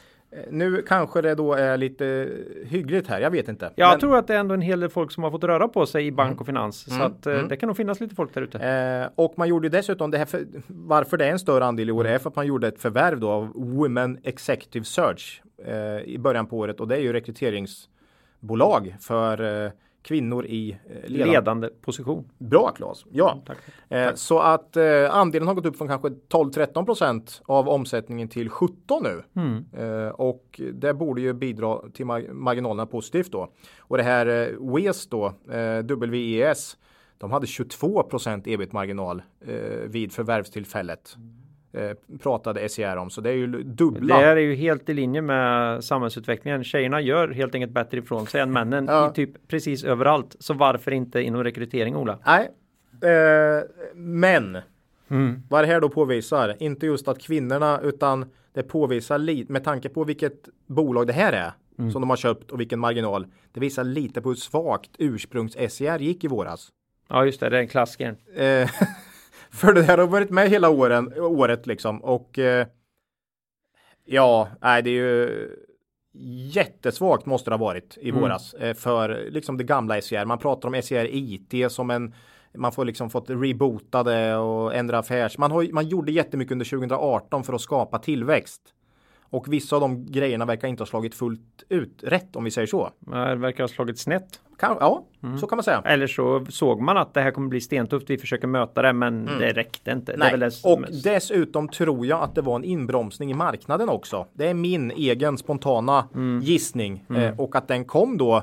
Nu kanske det då är lite hyggligt här, jag vet inte. Jag Men, tror att det är ändå en hel del folk som har fått röra på sig i bank och finans. Så Mm, att eh, mm. det kan nog finnas lite folk där ute. eh, och man gjorde dessutom det här för, varför det är en större andel i år är för att man gjorde ett förvärv då av Women Executive Search eh, i början på året och det är ju rekryteringsbolag för eh, kvinnor i eh, ledande. Ledande position. Bra Claes! Ja, Tack. Eh, så att eh, andelen har gått upp från kanske 12-13 procent av omsättningen till 17 nu. Mm. Eh, och det borde ju bidra till mar- marginalerna positivt då. Och det här eh, WES då, eh, WES, de hade 22 procent ebit-marginal eh, vid förvärvstillfället. Eh, pratade SCR om, så det är ju Det dubbla. här är ju helt i linje med samhällsutvecklingen. Tjejerna gör helt enkelt bättre ifrån sig än männen Ja. i typ precis överallt. Så varför inte inom rekrytering Ola? Nej, eh, men Mm. Vad det här då påvisar, inte just att kvinnorna utan det påvisar lite med tanke på vilket bolag det här är Mm. som de har köpt och vilken marginal. Det visar lite på hur svagt ursprungs SCR gick i våras. Ja just det, det är en klassiker. För det här har varit med hela åren, året liksom och eh, ja, nej det är ju jättesvagt måste det ha varit i Mm. våras eh, för liksom det gamla SCR. Man pratar om SCR IT som en man får liksom fått reboota det och ändra affärs. Man, har, man gjorde jättemycket under 2018 för att skapa tillväxt. Och vissa av de grejerna verkar inte ha slagit fullt ut rätt om vi säger så. Det verkar ha slagit snett. Kan, ja, Mm. så kan man säga. Eller så såg man att det här kommer bli stentufft. Vi försöker möta det men det räckte inte. Nej. det Och dessutom tror jag att det var en inbromsning i marknaden också. Det är min egen spontana gissning eh, och att den kom då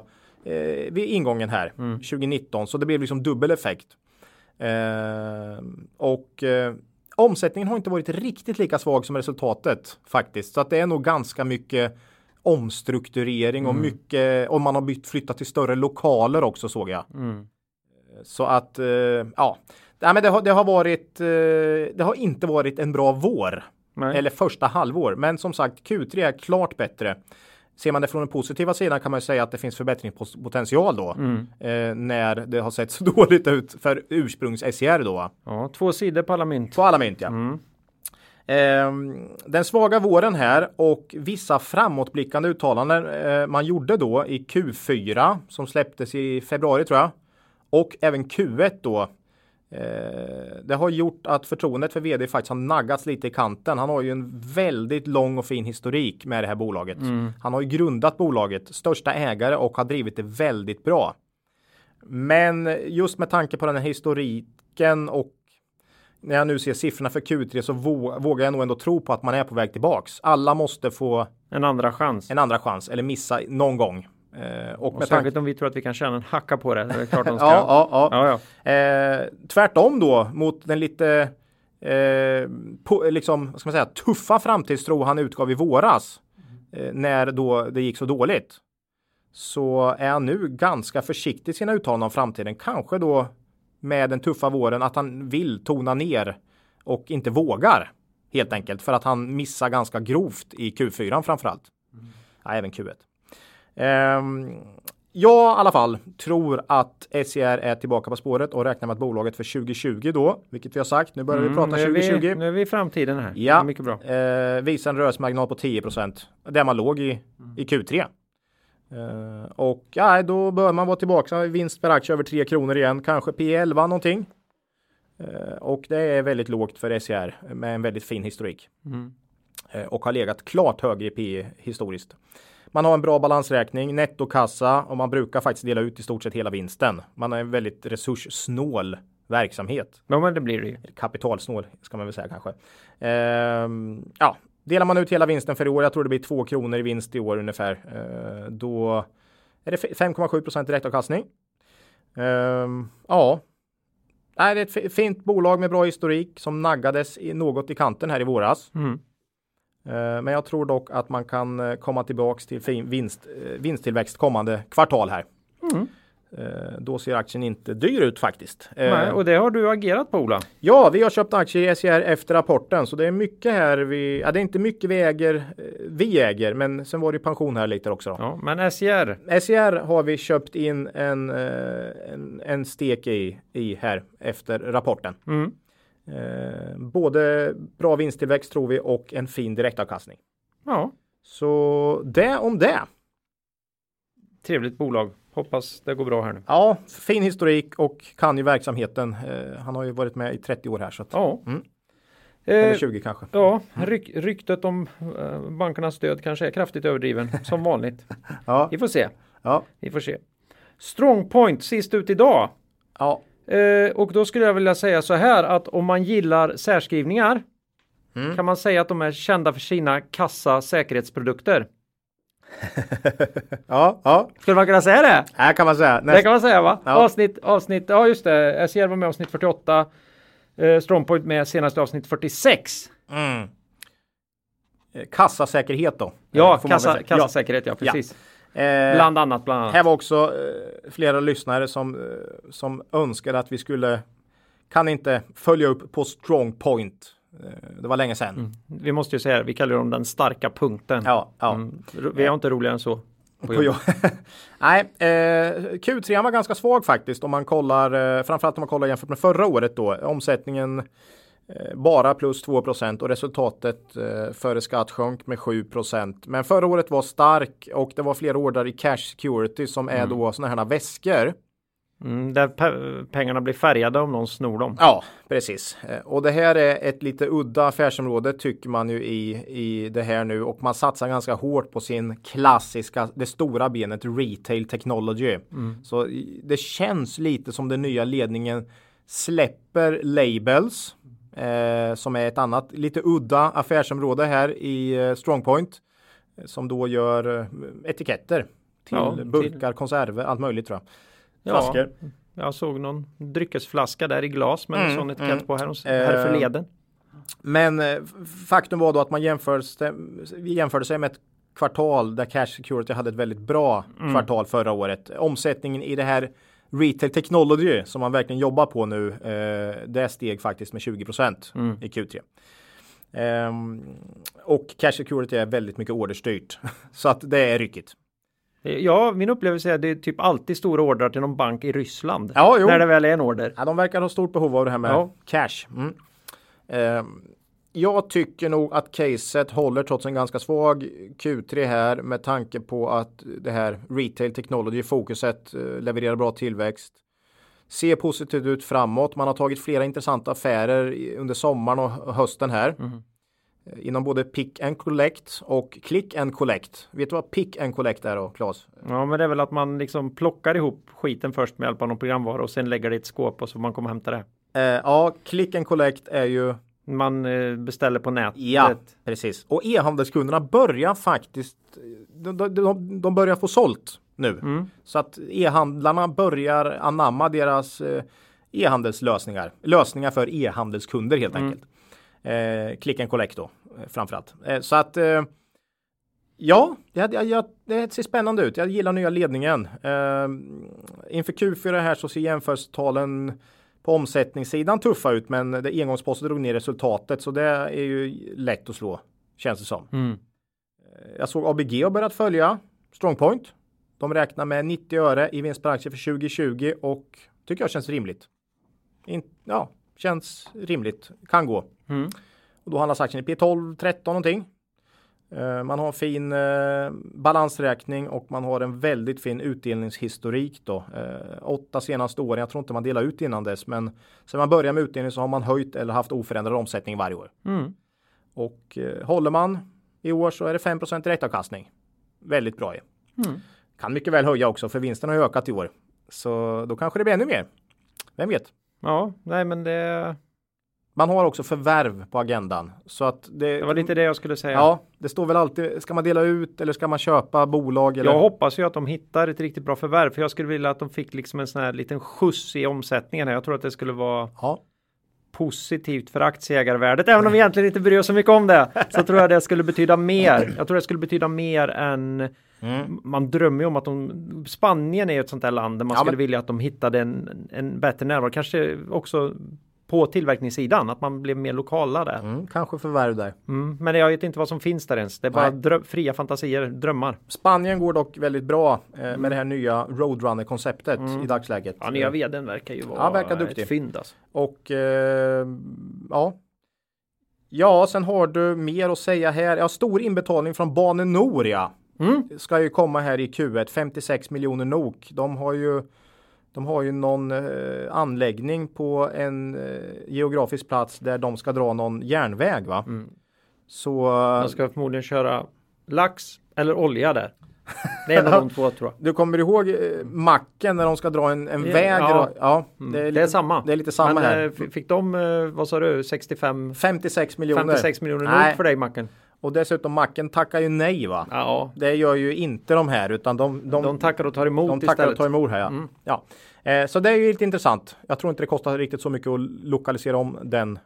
eh, vid ingången här 2019 så det blev liksom dubbel effekt. Eh, och eh, omsättningen har inte varit riktigt lika svag som resultatet faktiskt så att det är nog ganska mycket omstrukturering och mycket och man har bytt flyttat till större lokaler också såg jag. Mm. Så att, eh, ja. Nej, men det, har, det har varit, eh, det har inte varit en bra vår. Nej. Eller första halvår. Men som sagt, Q3 är klart bättre. Ser man det från den positiva sidan kan man säga att det finns förbättringspotential då. Mm. Eh, när det har sett så dåligt ut för ursprungs-SCR då. Ja, två sidor på alla mynt. På alla mynt ja. Mm. Ehm, den svaga våren här och vissa framåtblickande uttalanden eh, man gjorde då i Q4 som släpptes i februari tror jag. Och även Q1 då. Eh, det har gjort att förtroendet för vd faktiskt har naggats lite i kanten. Han har ju en väldigt lång och fin historik med det här bolaget. Mm. Han har ju grundat bolaget, största ägare och har drivit det väldigt bra. Men just med tanke på den här historiken och när jag nu ser siffrorna för Q3 så vågar jag nog ändå tro på att man är på väg tillbaks. Alla måste få en andra chans. En andra chans eller missa någon gång. Eh, och, och särskilt om vi tror att vi kan tjäna en hacka på det. det är klart de ska... ja, ja, ja. ja, ja. Eh, tvärtom då mot den lite eh, på, liksom, ska man säga, tuffa framtidstro han utgav i våras. Eh, när då det gick så dåligt. Så är han nu ganska försiktig i sina uttalanden om framtiden. Kanske då med den tuffa våren att han vill tona ner och inte vågar helt enkelt för att han missar ganska grovt i Q4 framförallt. Mm. Ja, även Q1. Um, jag i alla fall tror att SCR är tillbaka på spåret och räknar med att bolaget för 2020 då, vilket vi har sagt, nu börjar mm, vi prata 2020. Vi, nu är vi i framtiden här. Ja, mycket bra. Eh, visar en rörelsemarginal på 10% där man låg i, mm. i Q3. Uh, och ja, då bör man vara tillbaka i vinst per aktie över 3 kronor igen, kanske P11 någonting. Uh, och det är väldigt lågt för SCR med en väldigt fin historik. Mm. Uh, och har legat klart högre i P historiskt. Man har en bra balansräkning, nettokassa och man brukar faktiskt dela ut i stort sett hela vinsten. Man har en väldigt resurssnål verksamhet. Ja, men det blir det ju. Kapitalsnål ska man väl säga kanske. Ehm, ja, Delar man ut hela vinsten för i år, jag tror det blir 2 kronor i vinst i år ungefär, eh, då är det 5,7 procent direktavkastning. Um, ja, det är ett fint bolag med bra historik som naggades i något i kanten här i våras. Mm. Uh, men jag tror dock att man kan eh, komma tillbaks till fin vinst, vinsttillväxt kommande kvartal här. Mm. Eh, då ser aktien inte dyr ut faktiskt. Nej, eh, och det har du agerat på Ola? Ja, vi har köpt aktier i SCR efter rapporten så det är mycket här vi, ja det är inte mycket vi äger, eh, vi äger, men sen var det pension här lite också. Då. Ja, men SCR? SCR har vi köpt in en, en, en stek i, i här efter rapporten. Mm. Eh, både bra vinsttillväxt tror vi och en fin direktavkastning. Ja. Så det om det. Trevligt bolag. Hoppas det går bra här nu. Ja, fin historik och kan ju verksamheten. Eh, han har ju varit med i 30 år här. Så att, ja. Mm. Eller 20 eh, kanske. Ja, mm. ryk, ryktet om eh, bankernas stöd kanske är kraftigt överdriven som vanligt. ja. Vi får se. Ja. Vi får se. Strongpoint sist ut idag. Ja. Eh, och då skulle jag vilja säga så här att om man gillar särskrivningar mm. kan man säga att de är kända för sina kassa säkerhetsprodukter. ja, ja. Skulle man kunna säga det? Här kan man säga. Näst... Det kan man säga va? Ja. Avsnitt, avsnitt, ja just det. SCR var med avsnitt 48. Eh, Strongpoint med senaste avsnitt 46. Mm. Eh, kassasäkerhet då? Ja, kassa, kassasäkerhet ja, precis. Ja. Eh, bland annat, bland annat. Här var också eh, flera lyssnare som, eh, som önskade att vi skulle kan inte följa upp på Strongpoint Eh, det var länge sedan. Mm. Vi måste ju säga, vi kallar dem den starka punkten. Ja, ja. Mm. Vi har inte roligare än så. På Nej, eh, Q3 var ganska svag faktiskt om man kollar, eh, framförallt om man kollar jämfört med förra året då. Omsättningen eh, bara plus 2% och resultatet eh, före skatt sjönk med 7% Men förra året var stark och det var flera order i cash security som är mm. då sådana här väskor Mm, där pe pengarna blir färgade om någon snor dem. Ja, precis. Eh, och det här är ett lite udda affärsområde tycker man ju i, i det här nu och man satsar ganska hårt på sin klassiska, det stora benet retail technology. Mm. Så det känns lite som den nya ledningen släpper labels eh, som är ett annat lite udda affärsområde här i eh, Strongpoint som då gör eh, etiketter till ja, burkar, till... konserver, allt möjligt tror jag. Flaskor. Ja, jag såg någon dryckesflaska där i glas med mm, en sån etikett mm. på här, här förleden. Men eh, faktum var då att man jämförde, jämförde sig med ett kvartal där Cash Security hade ett väldigt bra mm. kvartal förra året. Omsättningen i det här Retail Technology som man verkligen jobbar på nu, eh, det steg faktiskt med 20 mm. i Q3. Um, ehm, och Cash Security är väldigt mycket orderstyrt. så att det är ryckigt. Ja, min upplevelse är att det är typ alltid stora ordrar till någon bank i Ryssland. Ja, jo. När det väl är en order. Ja, de verkar ha stort behov av det här med ja. cash. Mm. Uh, Jag tycker nog att caset håller trots en ganska svag Q3 här med tanke på att det här retail technology fokuset eh, levererar bra tillväxt. Ser positivt ut framåt. Man har tagit flera intressanta affärer under sommaren och hösten här. Mm. Inom både pick and collect och click and collect. Vet du vad pick and collect är då, Claes? Ja, men det är väl att man liksom plockar ihop skiten först med hjälp av någon programvara och sen lägger det i ett skåp och så får man komma och hämta det. Eh, ja, click and collect är ju man eh, beställer på nätet. Ja, precis. Och e-handelskunderna börjar faktiskt. De, de, de börjar få sålt nu mm. så att e-handlarna börjar anamma deras eh, e-handelslösningar. Lösningar för e-handelskunder helt mm. enkelt. Eh, click and collect då framförallt. Eh, så att eh, Ja, det, jag, det ser spännande ut. Jag gillar nya ledningen. Eh, inför Q4 här så ser jämförelsetalen på omsättningssidan tuffa ut, men det engångsposten drog ner resultatet, så det är ju lätt att slå, känns det som. Mm. Eh, jag såg ABG har börjat följa Strongpoint. De räknar med 90 öre i vinst per aktie för 2020 och tycker jag känns rimligt. In, ja, känns rimligt. Kan gå. Mm. Och då handlas aktien i P12, 13 någonting. Eh, man har en fin eh, balansräkning och man har en väldigt fin utdelningshistorik då. Eh, åtta senaste åren, jag tror inte man delar ut innan dess, men sen man börjar med utdelning så har man höjt eller haft oförändrad omsättning varje år. Mm. Och håller man i år så är det 5% direktavkastning. Väldigt bra. Mm. Kan mycket väl höja också för vinsten har ökat i år. Så då kanske det blir ännu mer. Vem vet? Ja, nej men det man har också förvärv på agendan. Så att det, det var lite det jag skulle säga. Ja, det står väl alltid, ska man dela ut eller ska man köpa bolag? Eller? Jag hoppas ju att de hittar ett riktigt bra förvärv, för jag skulle vilja att de fick liksom en sån här liten skjuts i omsättningen. Jag tror att det skulle vara ja. positivt för aktieägarvärdet, även om vi egentligen inte bryr oss så mycket om det. Så tror jag det skulle betyda mer. Jag tror det skulle betyda mer än Mm. Man drömmer ju om att de, Spanien är ett sånt där land där man ja, skulle men... vilja att de hittade en, en bättre närvaro. Kanske också på tillverkningssidan, att man blev mer lokala där. Mm, kanske förvärv där. Mm, men jag vet inte vad som finns där ens. Det är bara dröm, fria fantasier, drömmar. Spanien går dock väldigt bra eh, med mm. det här nya Roadrunner-konceptet mm. i dagsläget. Ja, nya vdn verkar ju vara ja, verkar duktig. ett fynd. Alltså. Och eh, ja. Ja, sen har du mer att säga här. Ja, stor inbetalning från Bane Nor, ja. Mm. Ska ju komma här i Q1, 56 miljoner NOK. De har ju de har ju någon eh, anläggning på en eh, geografisk plats där de ska dra någon järnväg va? Mm. Så de ska förmodligen köra lax eller olja där. Det är en av de två tror jag. Du kommer ihåg eh, macken när de ska dra en, en väg? Ja, ja mm. det, är lite, det, är samma. Det är lite samma Men, här. Eh, fick de, eh, vad sa du, 65? 56 miljoner. 56 miljoner nog för dig macken. Och dessutom macken tackar ju nej va? Ja. Det gör ju inte de här utan de, de, de tackar och tar emot de istället. tackar och tar emot här ja. Mm. ja. Eh, så det är ju lite intressant. Jag tror inte det kostar riktigt så mycket att lokalisera om den.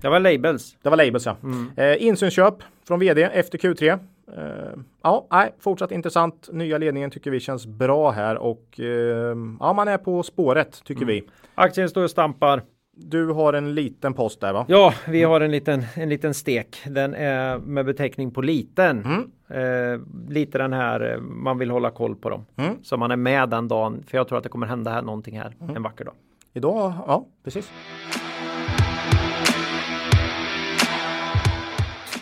Det var labels. Det var labels ja. Mm. Eh, insynsköp från vd efter Q3. Eh, ja, nej, fortsatt intressant. Nya ledningen tycker vi känns bra här och eh, ja, man är på spåret tycker mm. vi. Aktien står och stampar. Du har en liten post där va? Ja, vi har en liten, en liten stek. Den är med beteckning på liten. Mm. Eh, lite den här, eh, man vill hålla koll på dem. Mm. Så man är med den dagen, för jag tror att det kommer hända här någonting här mm. en vacker dag. Idag, ja precis.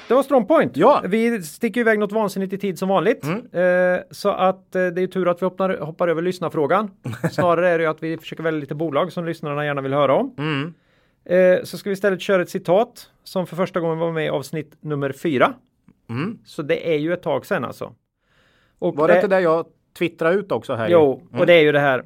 Det var Strongpoint. Ja. Vi sticker iväg något vansinnigt i tid som vanligt. Mm. Eh, så att eh, det är tur att vi hoppar, hoppar över lyssnarfrågan. Snarare är det att vi försöker välja lite bolag som lyssnarna gärna vill höra om. Mm. Eh, så ska vi istället köra ett citat som för första gången var med i avsnitt nummer fyra. Mm. Så det är ju ett tag sedan alltså. Och var det, det inte det jag twittrade ut också här? Jo, och mm. det är ju det här.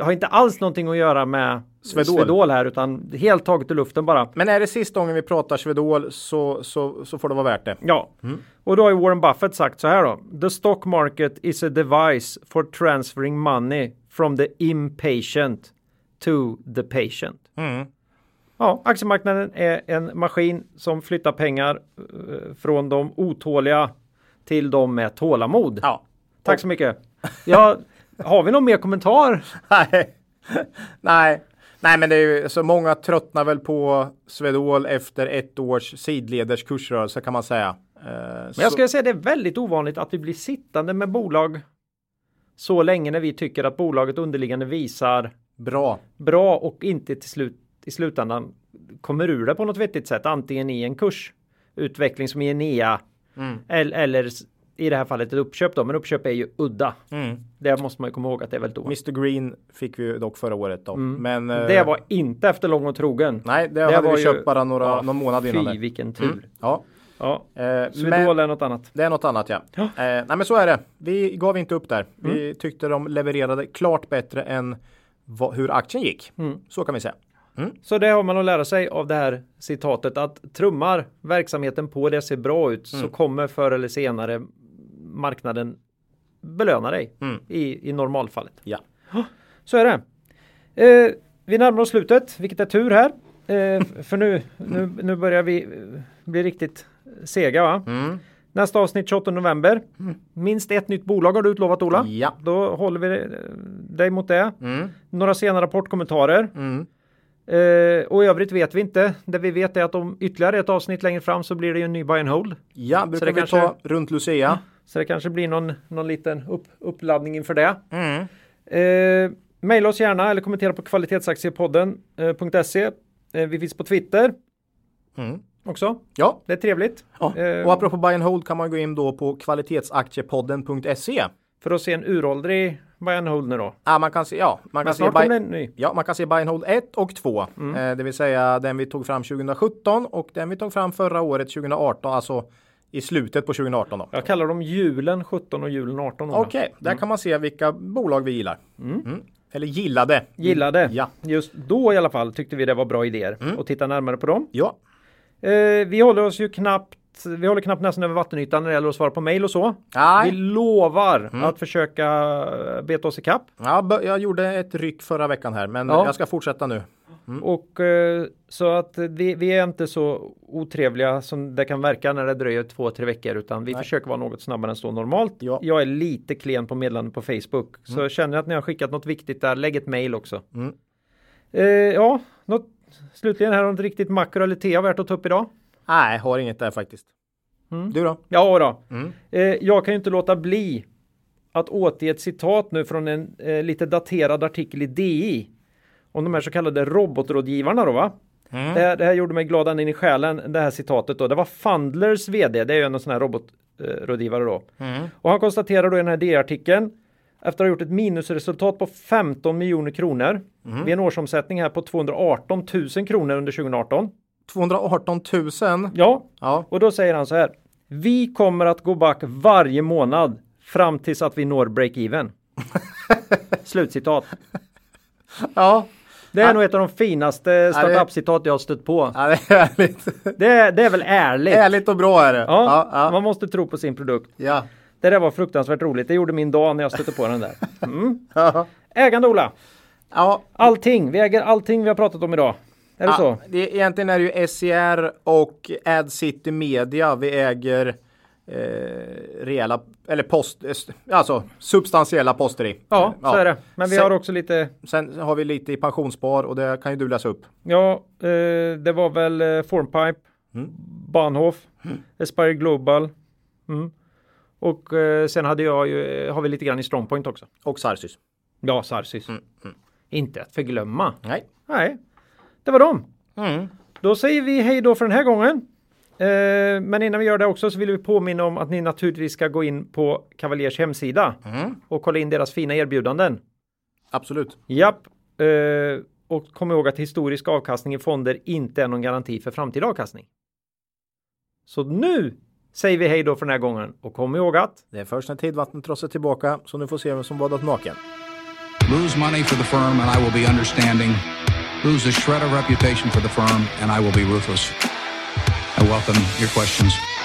Har inte alls någonting att göra med Svedol. Svedol här utan helt taget i luften bara. Men är det sista gången vi pratar Svedol så, så, så får det vara värt det. Ja, mm. och då har ju Warren Buffett sagt så här då. The stock market is a device for transferring money from the impatient to the patient. Mm. Ja, aktiemarknaden är en maskin som flyttar pengar uh, från de otåliga till de med tålamod. Ja. Tack så mycket. Ja, har vi någon mer kommentar? Nej. Nej, Nej, men det är ju så många tröttnar väl på Swedol efter ett års sidleders kursrörelse kan man säga. Eh, men jag skulle säga det är väldigt ovanligt att vi blir sittande med bolag så länge när vi tycker att bolaget underliggande visar bra, bra och inte till slut i slutändan kommer ur det på något vettigt sätt. Antingen i en kursutveckling som i Enea Mm. eller, eller i det här fallet ett uppköp då. Men uppköp är ju udda. Det måste man ju komma ihåg att det är väldigt ovanligt. Mr Green fick vi ju dock förra året då. Men, eh, Mm. Det var inte efter lång och trogen. Nej, det, hade var vi ju- köpt bara några, Ja, någon månad innan Fy det. vilken tur. Ja. Ja. Eh, Swedol är något annat. det är något annat ja. Ja. Eh, nej men så är det. Vi gav inte upp där. Vi tyckte de levererade klart bättre än vad, hur aktien gick. Så kan vi säga. Så det har man att lära sig av det här citatet att trummar verksamheten på det ser bra ut så kommer förr eller senare marknaden belöna dig i, i normalfallet. Ja. Så är det. Eh, vi närmar oss slutet, vilket är tur här. Eh, för nu, nu, nu börjar vi eh, bli riktigt sega va? Nästa avsnitt 28 november. Minst ett nytt bolag har du utlovat Ola. Ja. Då håller vi eh, dig mot det. Mm. Några sena rapportkommentarer. Eh, och i övrigt vet vi inte. Det vi vet är att om ytterligare ett avsnitt längre fram så blir det ju en ny buy and hold. Ja, brukar vi kanske- ta runt Lucia. Så det kanske blir någon, någon liten upp, uppladdning inför det. Mm. Eh, maila oss gärna eller kommentera på kvalitetsaktiepodden.se. Eh, vi finns på Twitter Mm. också. Ja, Det är trevligt. ja. Eh, och apropå buy and hold kan man gå in då på kvalitetsaktiepodden.se. För att se en uråldrig buy and hold nu då. Ja, man kan se, ja, man kan se buy. Ja, man kan se buy and hold 1 och 2. Mm. Eh, det vill säga den vi tog fram 2017 och den vi tog fram förra året 2018, alltså i slutet på 2018 då. Jag kallar dem julen 17 och julen 18. Ola. Okej, där kan man se vilka bolag vi gillar. Mm. Eller gillade. Gillade. Ja. Just då i alla fall tyckte vi det var bra idéer. Och titta närmare på dem. Ja. Eh, vi håller oss ju knappt vi håller knappt nästan över vattenytan när det gäller att svara på mejl och så. Nej. Vi lovar att försöka eh, beta oss ikapp. Ja, jag gjorde ett ryck förra veckan här, men Ja. jag ska fortsätta nu. Och eh, så att vi, vi är inte så otrevliga som det kan verka när det dröjer två, tre veckor utan vi försöker vara något snabbare än så normalt. Ja. Mm. Jag är lite klen på meddelanden på Facebook så känner jag att ni har skickat något viktigt där, lägg ett mejl också. Eh, ja, något, slutligen här något riktigt makro eller tea värt att ta upp idag. Nej, har inget där faktiskt. Mm. Du då? Ja då. Eh, jag kan ju inte låta bli att återge ett citat nu från en eh, lite daterad artikel i DI. Om de här så kallade robotrådgivarna då va? Det, här, det här gjorde mig glad ända in i själen, det här citatet då. Det var Fundlers vd, det är ju en sån här robotrådgivare då. Och han konstaterar då i den här DI-artikeln efter att ha gjort ett minusresultat på 15 miljoner kronor vid en årsomsättning här på 218 000 kronor under 2018. 218 000. Ja, Ja. och då säger han så här. Vi kommer att gå back varje månad fram tills att vi når break-even. Slutcitat. Ja. Det är nog ett av de finaste startup-citat jag har stött på. ja, det är härligt. Det det är väl ärligt? Ärligt och bra är det. Ja, Ja, ja. man måste tro på sin produkt. ja. Det där var fruktansvärt roligt. Det gjorde min dag när jag stötte på den där. Mm. ja. Ägande Ola. ja. Allting. Vi äger allting vi har pratat om idag. Är det så? Ja, det, egentligen är det ju SCR och AdCity Media vi äger eh, rejäla, eller post, eh, alltså substantiella poster i. Ja, så är det. Men vi Sen- har också lite Sen har vi lite i pensionsspar och det kan ju du läsa upp. Ja, eh, det var väl eh, Formpipe, Bahnhof, Aspire Global. Mm. Och eh, sen hade jag ju, eh, har vi lite grann i Strongpoint också. Och Sarsis. Ja, Sarsis. Inte att förglömma. Nej. Nej, det var dem. Mm. Då säger vi hej då för den här gången. Eh, men innan vi gör det också så vill vi påminna om att ni naturligtvis ska gå in på Cavaliers hemsida och kolla in deras fina erbjudanden. Absolut. Japp. Eh, och kom ihåg att historisk avkastning i fonder inte är någon garanti för framtida avkastning. Så nu säger vi hej då för den här gången och kom ihåg att Det är först när tidvattnet trotsar tillbaka så nu får se vem som badat naken. Lose money for the firm and I will be understanding. Lose a shred of reputation for the firm and I will be ruthless. I welcome your questions.